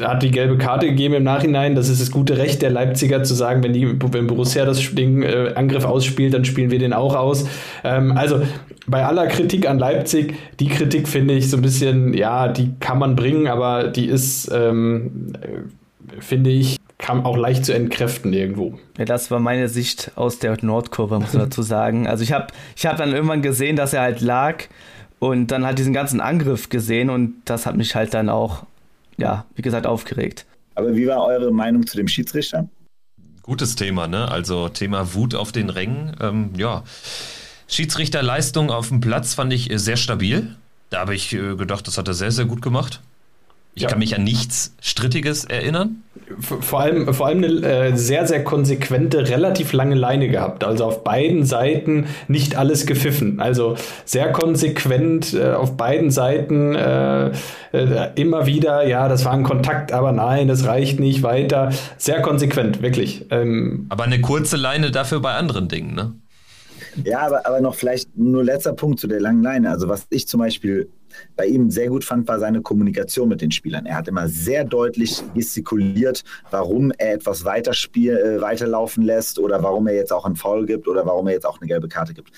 hat die gelbe Karte gegeben im Nachhinein. Das ist das gute Recht der Leipziger zu sagen, wenn, die, wenn Borussia das Ding, äh, Angriff ausspielt, dann spielen wir den auch aus. Ähm, also bei aller Kritik an Leipzig, die Kritik finde ich so ein bisschen, ja, die kann man bringen, aber die ist, ähm, äh, finde ich, kam auch leicht zu entkräften irgendwo. Ja, das war meine Sicht aus der Nordkurve, muss man dazu sagen. Also ich habe ich hab dann irgendwann gesehen, dass er halt lag und dann halt diesen ganzen Angriff gesehen und das hat mich halt dann auch, ja, wie gesagt, aufgeregt. Aber wie war eure Meinung zu dem Schiedsrichter? Gutes Thema, ne? Also Thema Wut auf den Rängen. Ähm, ja, Schiedsrichterleistung auf dem Platz fand ich äh, sehr stabil. Da habe ich äh, gedacht, das hat er sehr, sehr gut gemacht. Ich ja. kann mich an nichts Strittiges erinnern. Vor allem, vor allem eine äh, sehr, sehr konsequente, relativ lange Leine gehabt. Also auf beiden Seiten nicht alles gepfiffen. Also sehr konsequent äh, auf beiden Seiten äh, äh, immer wieder, ja, das war ein Kontakt, aber nein, das reicht nicht weiter. Sehr konsequent, wirklich. Ähm, aber eine kurze Leine dafür bei anderen Dingen, ne? Ja, aber, aber noch vielleicht nur letzter Punkt zu der langen Leine. Also was ich zum Beispiel bei ihm sehr gut fand, war seine Kommunikation mit den Spielern. Er hat immer sehr deutlich gestikuliert, warum er etwas weiter äh, weiterlaufen lässt oder warum er jetzt auch einen Foul gibt oder warum er jetzt auch eine gelbe Karte gibt.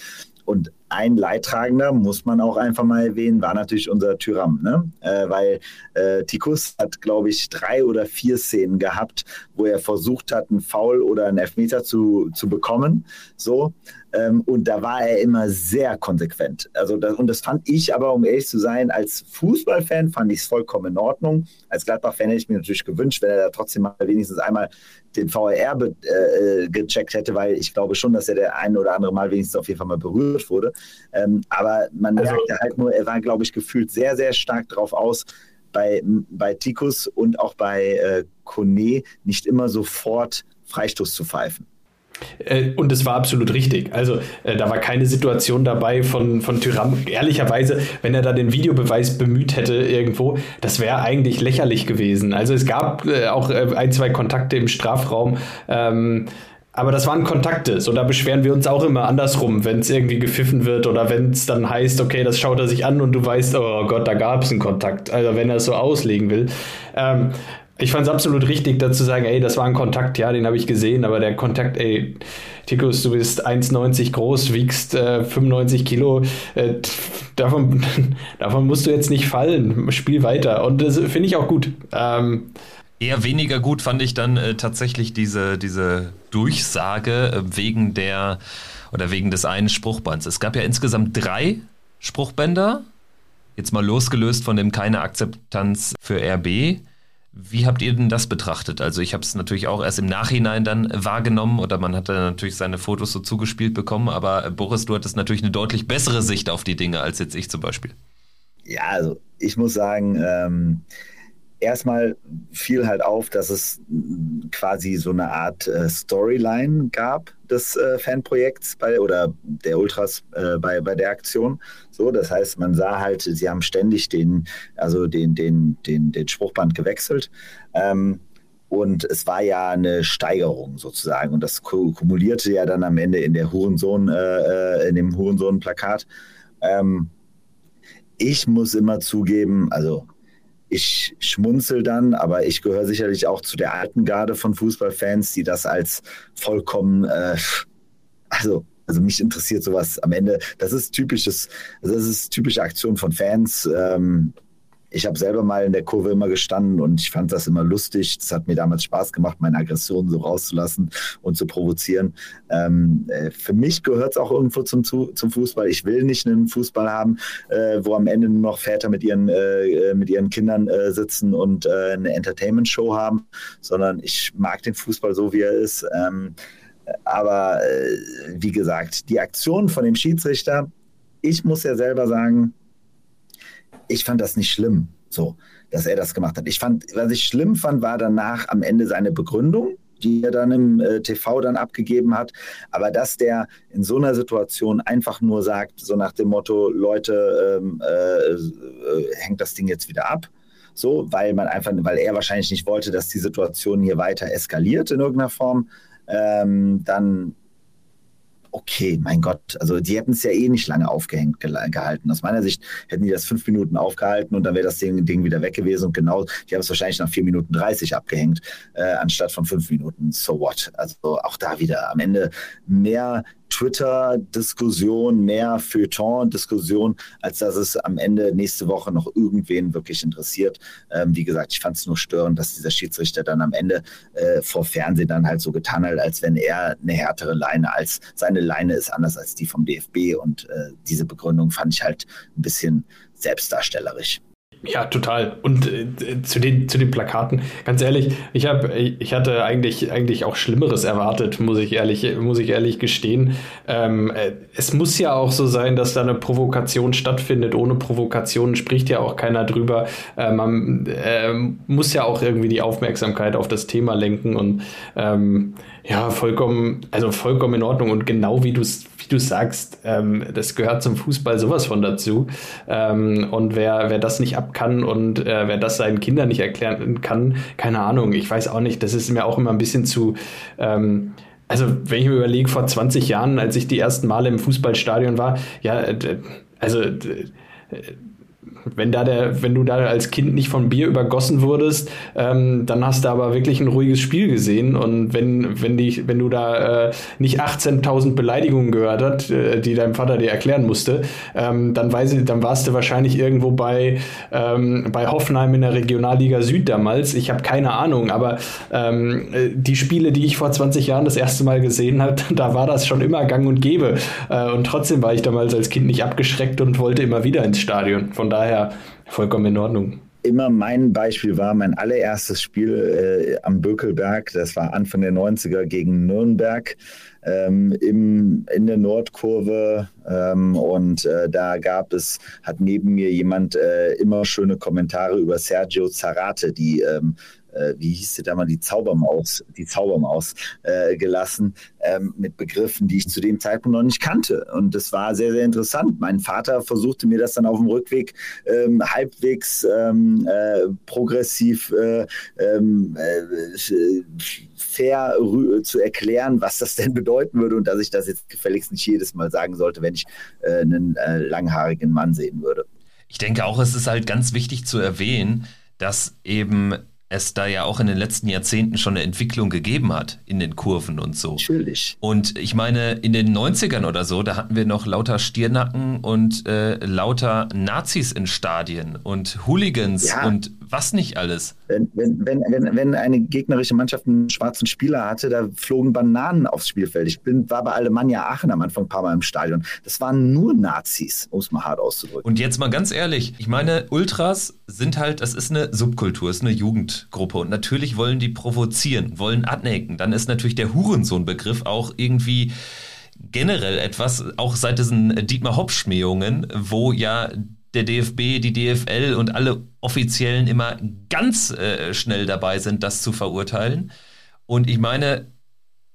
Und ein Leidtragender, muss man auch einfach mal erwähnen, war natürlich unser Tyram. Ne? Äh, weil äh, Tikus hat, glaube ich, drei oder vier Szenen gehabt, wo er versucht hat, einen Foul oder einen Elfmeter zu, zu bekommen. So. Ähm, und da war er immer sehr konsequent. Also das, und das fand ich aber, um ehrlich zu sein, als Fußballfan fand ich es vollkommen in Ordnung. Als Gladbach-Fan hätte ich mir natürlich gewünscht, wenn er da trotzdem mal wenigstens einmal den VRR äh, gecheckt hätte, weil ich glaube schon, dass er der ein oder andere Mal wenigstens auf jeden Fall mal berührt wurde. Ähm, aber man also, merkte halt nur, er war, glaube ich, gefühlt sehr, sehr stark darauf aus, bei, bei Tikus und auch bei äh, Kone nicht immer sofort Freistoß zu pfeifen. Äh, und es war absolut richtig. Also äh, da war keine Situation dabei von, von Tyram. Ehrlicherweise, wenn er da den Videobeweis bemüht hätte irgendwo, das wäre eigentlich lächerlich gewesen. Also es gab äh, auch ein, zwei Kontakte im Strafraum. Ähm, aber das waren Kontakte. So, da beschweren wir uns auch immer andersrum, wenn es irgendwie gepfiffen wird oder wenn es dann heißt, okay, das schaut er sich an und du weißt, oh Gott, da gab es einen Kontakt. Also wenn er es so auslegen will. Ähm, ich fand es absolut richtig, dazu sagen, ey, das war ein Kontakt, ja, den habe ich gesehen, aber der Kontakt, ey, Tikus, du bist 1,90 groß, wiegst äh, 95 Kilo, äh, davon, davon musst du jetzt nicht fallen, spiel weiter. Und das finde ich auch gut. Ähm, Eher weniger gut fand ich dann äh, tatsächlich diese, diese Durchsage äh, wegen der oder wegen des einen Spruchbands. Es gab ja insgesamt drei Spruchbänder, jetzt mal losgelöst von dem keine Akzeptanz für RB. Wie habt ihr denn das betrachtet? Also ich habe es natürlich auch erst im Nachhinein dann wahrgenommen oder man hat dann natürlich seine Fotos so zugespielt bekommen, aber Boris, du hattest natürlich eine deutlich bessere Sicht auf die Dinge als jetzt ich zum Beispiel. Ja, also ich muss sagen, ähm, erstmal fiel halt auf, dass es quasi so eine Art äh, Storyline gab des äh, Fanprojekts bei oder der Ultras äh, bei, bei der Aktion. So, das heißt, man sah halt, sie haben ständig den, also den, den, den, den Spruchband gewechselt. Ähm, und es war ja eine Steigerung sozusagen. Und das kumulierte ja dann am Ende in der Hurensohn, äh, äh, in dem Hurensohn-Plakat. Ähm, ich muss immer zugeben, also ich schmunzel dann, aber ich gehöre sicherlich auch zu der alten Garde von Fußballfans, die das als vollkommen, äh, also also mich interessiert sowas am Ende. Das ist typisches, das ist typische Aktion von Fans. Ähm, ich habe selber mal in der Kurve immer gestanden und ich fand das immer lustig. Es hat mir damals Spaß gemacht, meine Aggressionen so rauszulassen und zu provozieren. Ähm, äh, für mich gehört es auch irgendwo zum, zum Fußball. Ich will nicht einen Fußball haben, äh, wo am Ende nur noch Väter mit ihren, äh, mit ihren Kindern äh, sitzen und äh, eine Entertainment-Show haben, sondern ich mag den Fußball so, wie er ist. Ähm, aber äh, wie gesagt, die Aktion von dem Schiedsrichter, ich muss ja selber sagen, ich fand das nicht schlimm, so, dass er das gemacht hat. Ich fand, was ich schlimm fand, war danach am Ende seine Begründung, die er dann im äh, TV dann abgegeben hat. Aber dass der in so einer Situation einfach nur sagt, so nach dem Motto, Leute, ähm, äh, äh, hängt das Ding jetzt wieder ab. So, weil man einfach, weil er wahrscheinlich nicht wollte, dass die Situation hier weiter eskaliert in irgendeiner Form, ähm, dann okay, mein Gott, also die hätten es ja eh nicht lange aufgehängt gehalten. Aus meiner Sicht hätten die das fünf Minuten aufgehalten und dann wäre das Ding, Ding, wieder weg gewesen. Und genau, die haben es wahrscheinlich nach vier Minuten 30 abgehängt, äh, anstatt von fünf Minuten. So what? Also auch da wieder am Ende mehr Twitter-Diskussion, mehr Feuilleton-Diskussion, als dass es am Ende nächste Woche noch irgendwen wirklich interessiert. Ähm, wie gesagt, ich fand es nur störend, dass dieser Schiedsrichter dann am Ende äh, vor Fernsehen dann halt so getan hat, als wenn er eine härtere Leine als seine Leine ist, anders als die vom DFB. Und äh, diese Begründung fand ich halt ein bisschen selbstdarstellerisch. Ja, total. Und äh, zu, den, zu den Plakaten, ganz ehrlich, ich, hab, ich hatte eigentlich, eigentlich auch Schlimmeres erwartet, muss ich ehrlich, muss ich ehrlich gestehen. Ähm, äh, es muss ja auch so sein, dass da eine Provokation stattfindet. Ohne Provokation spricht ja auch keiner drüber. Äh, man äh, muss ja auch irgendwie die Aufmerksamkeit auf das Thema lenken und ähm, ja, vollkommen, also vollkommen in Ordnung. Und genau wie du wie du sagst, ähm, das gehört zum Fußball sowas von dazu. Ähm, und wer, wer das nicht ab kann und äh, wer das seinen Kindern nicht erklären kann, keine Ahnung. Ich weiß auch nicht, das ist mir auch immer ein bisschen zu. Ähm, also, wenn ich mir überlege, vor 20 Jahren, als ich die ersten Male im Fußballstadion war, ja, also wenn da der, wenn du da als Kind nicht von Bier übergossen wurdest, ähm, dann hast du aber wirklich ein ruhiges Spiel gesehen. Und wenn, wenn, die, wenn du da äh, nicht 18.000 Beleidigungen gehört hast, äh, die dein Vater dir erklären musste, ähm, dann, weiß ich, dann warst du wahrscheinlich irgendwo bei, ähm, bei Hoffenheim in der Regionalliga Süd damals. Ich habe keine Ahnung, aber ähm, äh, die Spiele, die ich vor 20 Jahren das erste Mal gesehen habe, da war das schon immer gang und gäbe. Äh, und trotzdem war ich damals als Kind nicht abgeschreckt und wollte immer wieder ins Stadion. Von daher daher vollkommen in Ordnung immer mein Beispiel war mein allererstes Spiel äh, am Bökelberg. Das war Anfang der 90er gegen Nürnberg ähm, im, in der Nordkurve. Ähm, und äh, da gab es, hat neben mir jemand äh, immer schöne Kommentare über Sergio Zarate, die ähm, äh, wie hieß sie da mal, die Zaubermaus, die Zaubermaus äh, gelassen, ähm, mit Begriffen, die ich zu dem Zeitpunkt noch nicht kannte. Und das war sehr, sehr interessant. Mein Vater versuchte mir das dann auf dem Rückweg ähm, halbwegs ähm, äh, progressiv äh, ähm, äh, fair zu erklären, was das denn bedeuten würde und dass ich das jetzt gefälligst nicht jedes Mal sagen sollte, wenn ich äh, einen langhaarigen Mann sehen würde. Ich denke auch, es ist halt ganz wichtig zu erwähnen, dass eben es da ja auch in den letzten Jahrzehnten schon eine Entwicklung gegeben hat in den Kurven und so. Natürlich. Und ich meine, in den 90ern oder so, da hatten wir noch lauter Stiernacken und äh, lauter Nazis in Stadien und Hooligans ja. und was nicht alles. Wenn, wenn, wenn, wenn eine gegnerische Mannschaft einen schwarzen Spieler hatte, da flogen Bananen aufs Spielfeld. Ich bin, war bei Alemannia Aachen am Anfang ein paar Mal im Stadion. Das waren nur Nazis, um es mal hart auszudrücken. Und jetzt mal ganz ehrlich, ich meine, Ultras sind halt, das ist eine Subkultur, ist eine Jugendgruppe und natürlich wollen die provozieren, wollen anecken. Dann ist natürlich der Hurensohn-Begriff auch irgendwie generell etwas, auch seit diesen Dietmar Hopp-Schmähungen, wo ja der DFB, die DFL und alle Offiziellen immer ganz äh, schnell dabei sind, das zu verurteilen. Und ich meine,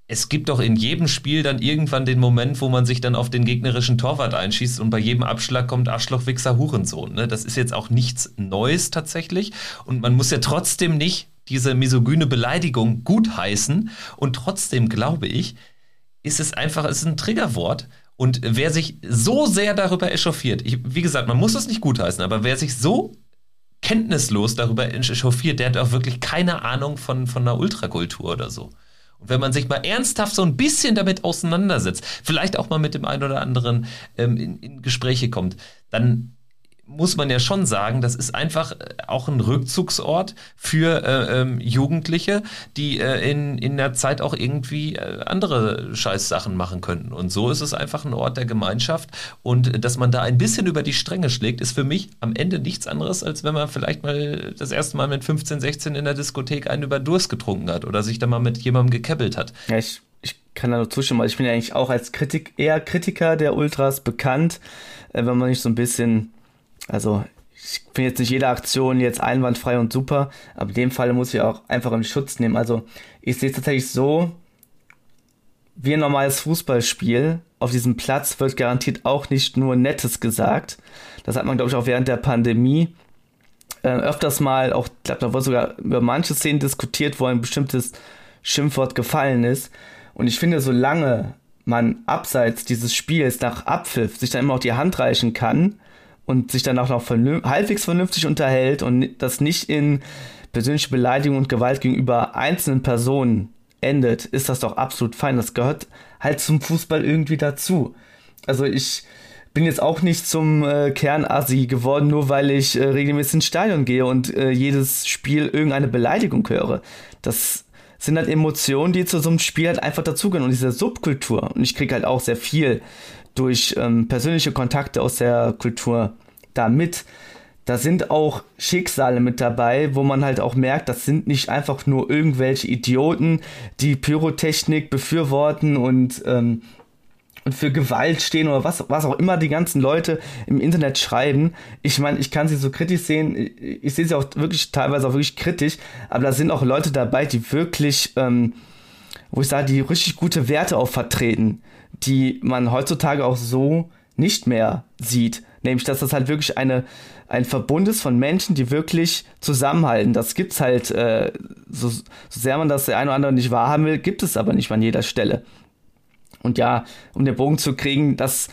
es gibt doch in jedem Spiel dann irgendwann den Moment, wo man sich dann auf den gegnerischen Torwart einschießt und bei jedem Abschlag kommt Arschloch, Wichser, Hurensohn. Ne? Das ist jetzt auch nichts Neues tatsächlich. Und man muss ja trotzdem nicht diese misogyne Beleidigung gutheißen. Und trotzdem glaube ich, ist es einfach, ist ein Triggerwort und wer sich so sehr darüber echauffiert, ich, wie gesagt, man muss es nicht gutheißen, aber wer sich so kenntnislos darüber echauffiert, der hat auch wirklich keine Ahnung von, von einer Ultrakultur oder so. Wenn man sich mal ernsthaft so ein bisschen damit auseinandersetzt, vielleicht auch mal mit dem einen oder anderen ähm, in, in Gespräche kommt, dann muss man ja schon sagen, das ist einfach äh, auch ein Rückzugsort für äh, ähm, Jugendliche, die äh, in, in der Zeit auch irgendwie äh, andere Scheißsachen machen könnten. Und so ist es einfach ein Ort der Gemeinschaft. Und dass man da ein bisschen über die Stränge schlägt, ist für mich am Ende nichts anderes, als wenn man vielleicht mal das erste Mal mit 15, 16 in der Diskothek einen über Durst getrunken hat oder sich da mal mit jemandem gekebbelt hat. Ja, ich, ich kann da nur zustimmen. Also ich bin ja eigentlich auch als Kritik, eher Kritiker der Ultras bekannt, äh, wenn man nicht so ein bisschen also ich finde jetzt nicht jede Aktion jetzt einwandfrei und super, aber in dem Fall muss ich auch einfach in Schutz nehmen. Also ich sehe es tatsächlich so, wie ein normales Fußballspiel. Auf diesem Platz wird garantiert auch nicht nur Nettes gesagt. Das hat man, glaube ich, auch während der Pandemie äh, öfters mal, auch, ich glaube, da wurde sogar über manche Szenen diskutiert, wo ein bestimmtes Schimpfwort gefallen ist. Und ich finde, solange man abseits dieses Spiels nach Abpfiff sich dann immer auch die Hand reichen kann, und sich dann auch noch vernünf halbwegs vernünftig unterhält und das nicht in persönliche Beleidigung und Gewalt gegenüber einzelnen Personen endet, ist das doch absolut fein. Das gehört halt zum Fußball irgendwie dazu. Also ich bin jetzt auch nicht zum äh, Kernassi geworden, nur weil ich äh, regelmäßig ins Stadion gehe und äh, jedes Spiel irgendeine Beleidigung höre. Das sind halt Emotionen, die zu so einem Spiel halt einfach dazugehören und diese Subkultur. Und ich kriege halt auch sehr viel durch ähm, persönliche Kontakte aus der Kultur da mit. Da sind auch Schicksale mit dabei, wo man halt auch merkt, das sind nicht einfach nur irgendwelche Idioten, die Pyrotechnik befürworten und ähm, und für Gewalt stehen oder was, was auch immer die ganzen Leute im Internet schreiben. Ich meine, ich kann sie so kritisch sehen, ich, ich sehe sie auch wirklich teilweise auch wirklich kritisch, aber da sind auch Leute dabei, die wirklich, ähm, wo ich sage, die richtig gute Werte auch vertreten, die man heutzutage auch so nicht mehr sieht. Nämlich, dass das halt wirklich eine, ein Verbund ist von Menschen, die wirklich zusammenhalten. Das gibt's halt, äh, so, so sehr man das der eine oder andere nicht wahrhaben will, gibt es aber nicht an jeder Stelle. Und ja, um den Bogen zu kriegen, das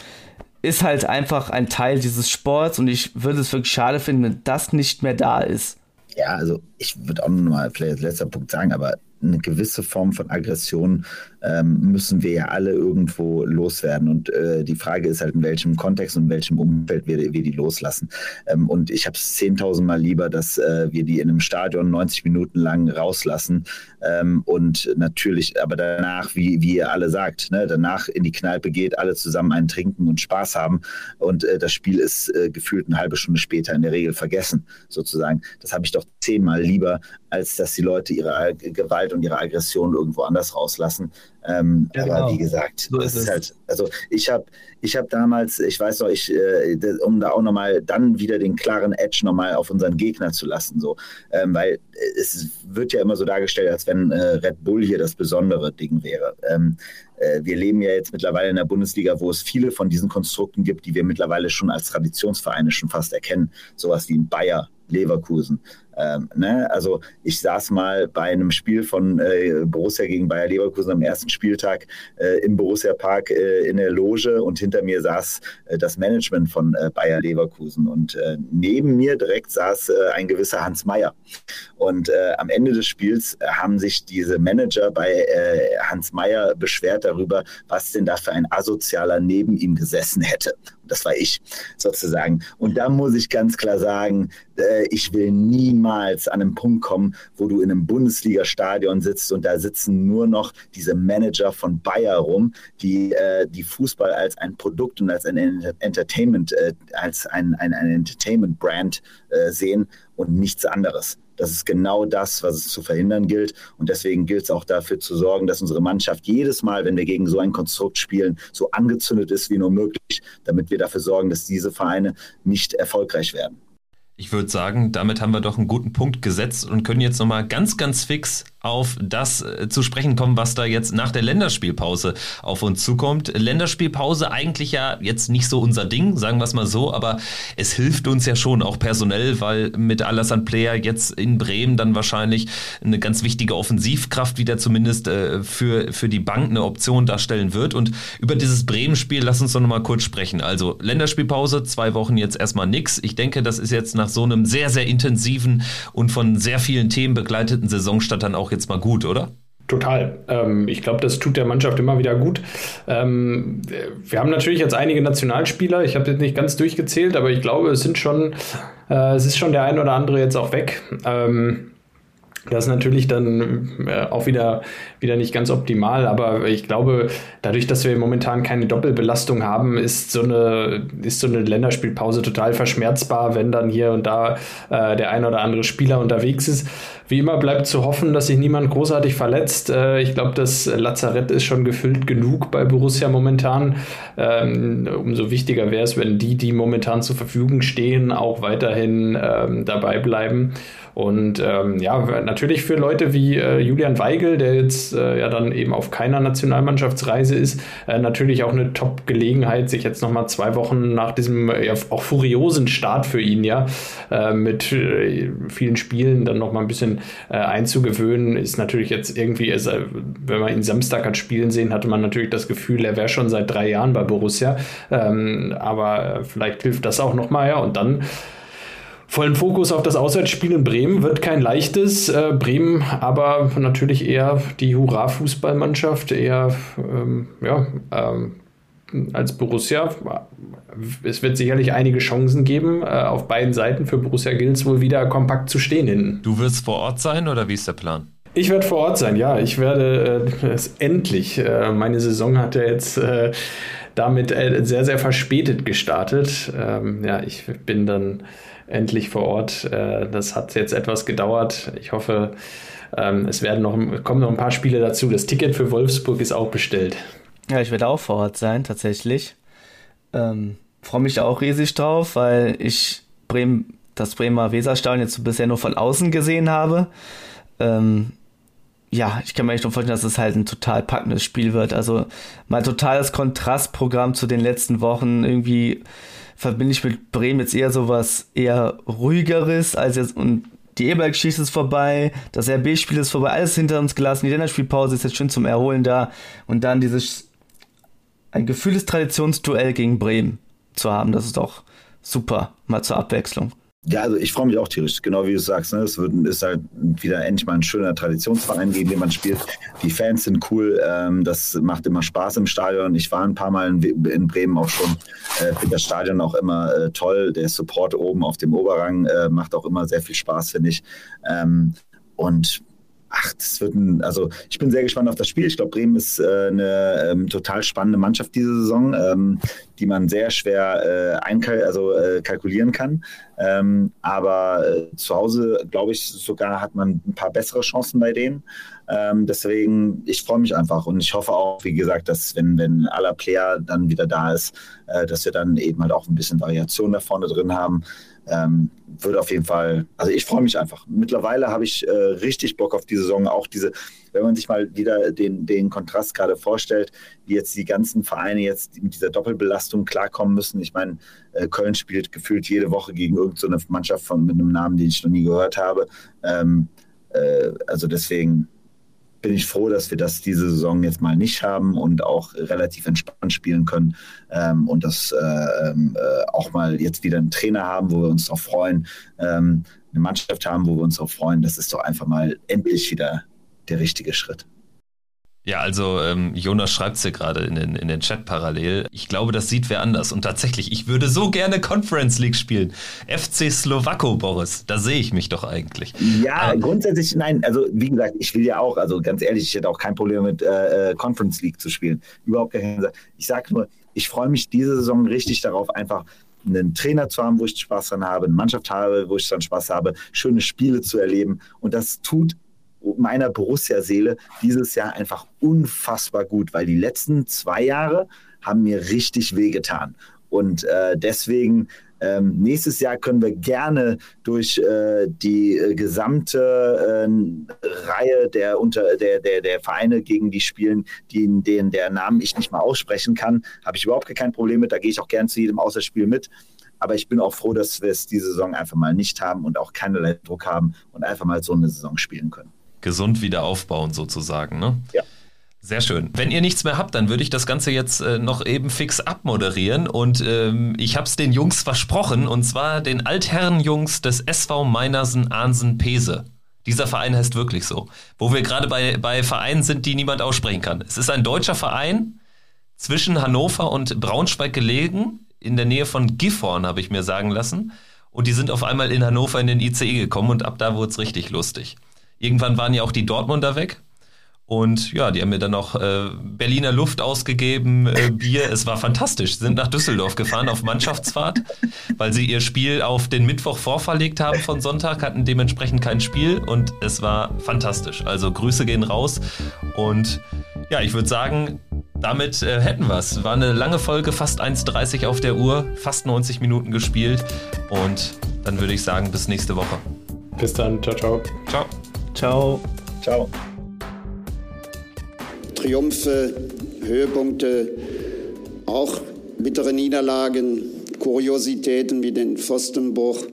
ist halt einfach ein Teil dieses Sports und ich würde es wirklich schade finden, wenn das nicht mehr da ist. Ja, also ich würde auch noch mal vielleicht als letzter Punkt sagen, aber eine gewisse Form von Aggression ähm, müssen wir ja alle irgendwo loswerden. Und äh, die Frage ist halt, in welchem Kontext und in welchem Umfeld wir, wir die loslassen. Ähm, und ich habe es 10.000 Mal lieber, dass äh, wir die in einem Stadion 90 Minuten lang rauslassen. Ähm, und natürlich, aber danach, wie, wie ihr alle sagt, ne, danach in die Kneipe geht, alle zusammen einen trinken und Spaß haben. Und äh, das Spiel ist äh, gefühlt eine halbe Stunde später in der Regel vergessen, sozusagen. Das habe ich doch zehnmal lieber, als dass die Leute ihre Gewalt und ihre Aggression irgendwo anders rauslassen. Ähm, ja, aber genau. wie gesagt, so ist, ist halt, also ich habe ich hab damals, ich weiß noch, ich, äh, um da auch nochmal dann wieder den klaren Edge nochmal auf unseren Gegner zu lassen, so, ähm, weil es wird ja immer so dargestellt, als wenn äh, Red Bull hier das besondere Ding wäre. Ähm, äh, wir leben ja jetzt mittlerweile in der Bundesliga, wo es viele von diesen Konstrukten gibt, die wir mittlerweile schon als Traditionsvereine schon fast erkennen. Sowas wie ein Bayer, Leverkusen, ähm, ne? Also ich saß mal bei einem Spiel von äh, Borussia gegen Bayer Leverkusen am ersten Spieltag äh, im Borussia Park äh, in der Loge und hinter mir saß äh, das Management von äh, Bayer Leverkusen und äh, neben mir direkt saß ein gewisser Hans Meyer. Und am Ende des Spiels haben sich diese Manager bei Hans Meyer beschwert darüber, was denn da für ein Asozialer neben ihm gesessen hätte. Das war ich sozusagen. Und da muss ich ganz klar sagen, äh, ich will niemals an einen Punkt kommen, wo du in einem Bundesliga-Stadion sitzt und da sitzen nur noch diese Manager von Bayer rum, die äh, die Fußball als ein Produkt und als ein Entertainment, äh, als ein, ein, ein Entertainment-Brand sehen und nichts anderes. Das ist genau das, was es zu verhindern gilt. Und deswegen gilt es auch dafür zu sorgen, dass unsere Mannschaft jedes Mal, wenn wir gegen so ein Konstrukt spielen, so angezündet ist wie nur möglich, damit wir dafür sorgen, dass diese Vereine nicht erfolgreich werden. Ich würde sagen, damit haben wir doch einen guten Punkt gesetzt und können jetzt nochmal ganz, ganz fix auf das äh, zu sprechen kommen, was da jetzt nach der Länderspielpause auf uns zukommt. Länderspielpause eigentlich ja jetzt nicht so unser Ding, sagen wir es mal so, aber es hilft uns ja schon auch personell, weil mit Alassane Player jetzt in Bremen dann wahrscheinlich eine ganz wichtige Offensivkraft wieder zumindest äh, für, für die Bank eine Option darstellen wird. Und über dieses Bremen-Spiel lass uns doch nochmal kurz sprechen. Also Länderspielpause, zwei Wochen jetzt erstmal nix. Ich denke, das ist jetzt nach so einem sehr, sehr intensiven und von sehr vielen Themen begleiteten Saisonstart dann auch jetzt mal gut, oder? Total. Ähm, ich glaube, das tut der Mannschaft immer wieder gut. Ähm, wir haben natürlich jetzt einige Nationalspieler. Ich habe jetzt nicht ganz durchgezählt, aber ich glaube, es sind schon, äh, es ist schon der ein oder andere jetzt auch weg. Ähm, das ist natürlich dann äh, auch wieder, wieder nicht ganz optimal, aber ich glaube, dadurch, dass wir momentan keine Doppelbelastung haben, ist so eine, ist so eine Länderspielpause total verschmerzbar, wenn dann hier und da äh, der ein oder andere Spieler unterwegs ist. Wie immer bleibt zu hoffen, dass sich niemand großartig verletzt. Äh, ich glaube, das Lazarett ist schon gefüllt genug bei Borussia momentan. Ähm, umso wichtiger wäre es, wenn die, die momentan zur Verfügung stehen, auch weiterhin ähm, dabei bleiben. Und ähm, ja, natürlich für Leute wie äh, Julian Weigel, der jetzt äh, ja dann eben auf keiner Nationalmannschaftsreise ist, äh, natürlich auch eine Top-Gelegenheit, sich jetzt nochmal zwei Wochen nach diesem ja, auch furiosen Start für ihn ja äh, mit äh, vielen Spielen dann nochmal ein bisschen äh, einzugewöhnen, ist natürlich jetzt irgendwie, also, wenn man ihn Samstag hat spielen sehen, hatte man natürlich das Gefühl, er wäre schon seit drei Jahren bei Borussia. Ähm, aber vielleicht hilft das auch nochmal, ja. Und dann vollen Fokus auf das Auswärtsspiel in Bremen. Wird kein leichtes. Äh, Bremen aber natürlich eher die Hurra-Fußballmannschaft, eher ähm, ja, ähm, als Borussia. Es wird sicherlich einige Chancen geben, äh, auf beiden Seiten für Borussia Gils wohl wieder kompakt zu stehen hinten. Du wirst vor Ort sein oder wie ist der Plan? Ich werde vor Ort sein, ja. Ich werde äh, es endlich. Äh, meine Saison hat ja jetzt äh, damit äh, sehr, sehr verspätet gestartet. Ähm, ja, ich bin dann endlich vor Ort. Äh, das hat jetzt etwas gedauert. Ich hoffe, ähm, es werden noch, kommen noch ein paar Spiele dazu. Das Ticket für Wolfsburg ist auch bestellt. Ja, ich werde auch vor Ort sein, tatsächlich. Ähm, Freue mich auch riesig drauf, weil ich Bremen, das Bremer Weserstadion jetzt bisher nur von außen gesehen habe. Ähm, ja, ich kann mir echt nur vorstellen, dass es halt ein total packendes Spiel wird. Also mein totales Kontrastprogramm zu den letzten Wochen. Irgendwie verbinde ich mit Bremen jetzt eher sowas eher ruhigeres als jetzt und die E-Bike-Geschichte ist vorbei, das RB-Spiel ist vorbei, alles hinter uns gelassen, die Länderspielpause ist jetzt schön zum Erholen da und dann dieses ein gefühltes Traditionsduell gegen Bremen zu haben, das ist doch super, mal zur Abwechslung. Ja, also ich freue mich auch tierisch, genau wie du sagst. Ne? Es wird, ist halt wieder endlich mal ein schöner Traditionsverein, gegen den man spielt. Die Fans sind cool, ähm, das macht immer Spaß im Stadion. Ich war ein paar Mal in, in Bremen auch schon. Äh, finde das Stadion auch immer äh, toll. Der Support oben auf dem Oberrang äh, macht auch immer sehr viel Spaß, finde ich. Ähm, und ach, das wird ein, also ich bin sehr gespannt auf das Spiel. Ich glaube, Bremen ist äh, eine ähm, total spannende Mannschaft diese Saison, ähm, die man sehr schwer äh, also, äh, kalkulieren kann. Ähm, aber äh, zu Hause, glaube ich, sogar hat man ein paar bessere Chancen bei denen. Ähm, deswegen, ich freue mich einfach und ich hoffe auch, wie gesagt, dass wenn, wenn aller Player dann wieder da ist, äh, dass wir dann eben halt auch ein bisschen Variation da vorne drin haben. Ähm, würde auf jeden Fall, also ich freue mich einfach. Mittlerweile habe ich äh, richtig Bock auf die Saison. Auch diese, wenn man sich mal wieder den, den Kontrast gerade vorstellt, wie jetzt die ganzen Vereine jetzt mit dieser Doppelbelastung klarkommen müssen. Ich meine, äh, Köln spielt gefühlt jede Woche gegen irgendeine so Mannschaft von, mit einem Namen, den ich noch nie gehört habe. Ähm, äh, also deswegen bin ich froh, dass wir das diese Saison jetzt mal nicht haben und auch relativ entspannt spielen können ähm, und das äh, ähm, äh, auch mal jetzt wieder einen Trainer haben, wo wir uns darauf freuen, ähm, eine Mannschaft haben, wo wir uns darauf freuen. Das ist doch einfach mal endlich wieder der richtige Schritt. Ja, also ähm, Jonas schreibt es hier gerade in den, in den Chat parallel. Ich glaube, das sieht wer anders. Und tatsächlich, ich würde so gerne Conference League spielen. FC Slowako, Boris, da sehe ich mich doch eigentlich. Ja, ähm, grundsätzlich, nein, also wie gesagt, ich will ja auch, also ganz ehrlich, ich hätte auch kein Problem mit äh, äh Conference League zu spielen. Überhaupt kein Ich sage nur, ich freue mich diese Saison richtig darauf, einfach einen Trainer zu haben, wo ich Spaß dran habe, eine Mannschaft habe, wo ich dann Spaß habe, schöne Spiele zu erleben. Und das tut meiner Borussia-Seele dieses Jahr einfach unfassbar gut, weil die letzten zwei Jahre haben mir richtig wehgetan. Und äh, deswegen ähm, nächstes Jahr können wir gerne durch äh, die äh, gesamte äh, Reihe der, unter, der, der, der Vereine, gegen die spielen, die, denen der Namen ich nicht mal aussprechen kann, habe ich überhaupt kein Problem mit. Da gehe ich auch gern zu jedem Außerspiel mit. Aber ich bin auch froh, dass wir es diese Saison einfach mal nicht haben und auch keinerlei Druck haben und einfach mal so eine Saison spielen können gesund wieder aufbauen sozusagen. Ne? Ja. Sehr schön. Wenn ihr nichts mehr habt, dann würde ich das Ganze jetzt äh, noch eben fix abmoderieren. Und ähm, ich habe es den Jungs versprochen, und zwar den Altherrenjungs des SV Meinersen Ahnsen Pese. Dieser Verein heißt wirklich so. Wo wir gerade bei, bei Vereinen sind, die niemand aussprechen kann. Es ist ein deutscher Verein zwischen Hannover und Braunschweig gelegen, in der Nähe von Gifhorn, habe ich mir sagen lassen. Und die sind auf einmal in Hannover in den ICE gekommen und ab da wurde es richtig lustig. Irgendwann waren ja auch die Dortmunder weg. Und ja, die haben mir dann noch äh, Berliner Luft ausgegeben, äh, Bier. Es war fantastisch. Sie sind nach Düsseldorf gefahren auf Mannschaftsfahrt, weil sie ihr Spiel auf den Mittwoch vorverlegt haben von Sonntag, hatten dementsprechend kein Spiel und es war fantastisch. Also Grüße gehen raus. Und ja, ich würde sagen, damit äh, hätten wir es. War eine lange Folge, fast 1,30 auf der Uhr, fast 90 Minuten gespielt. Und dann würde ich sagen, bis nächste Woche. Bis dann. Ciao, ciao. Ciao. Ciao. Ciao. Triumphe, Höhepunkte, auch bittere Niederlagen, Kuriositäten wie den Pfostenbruch.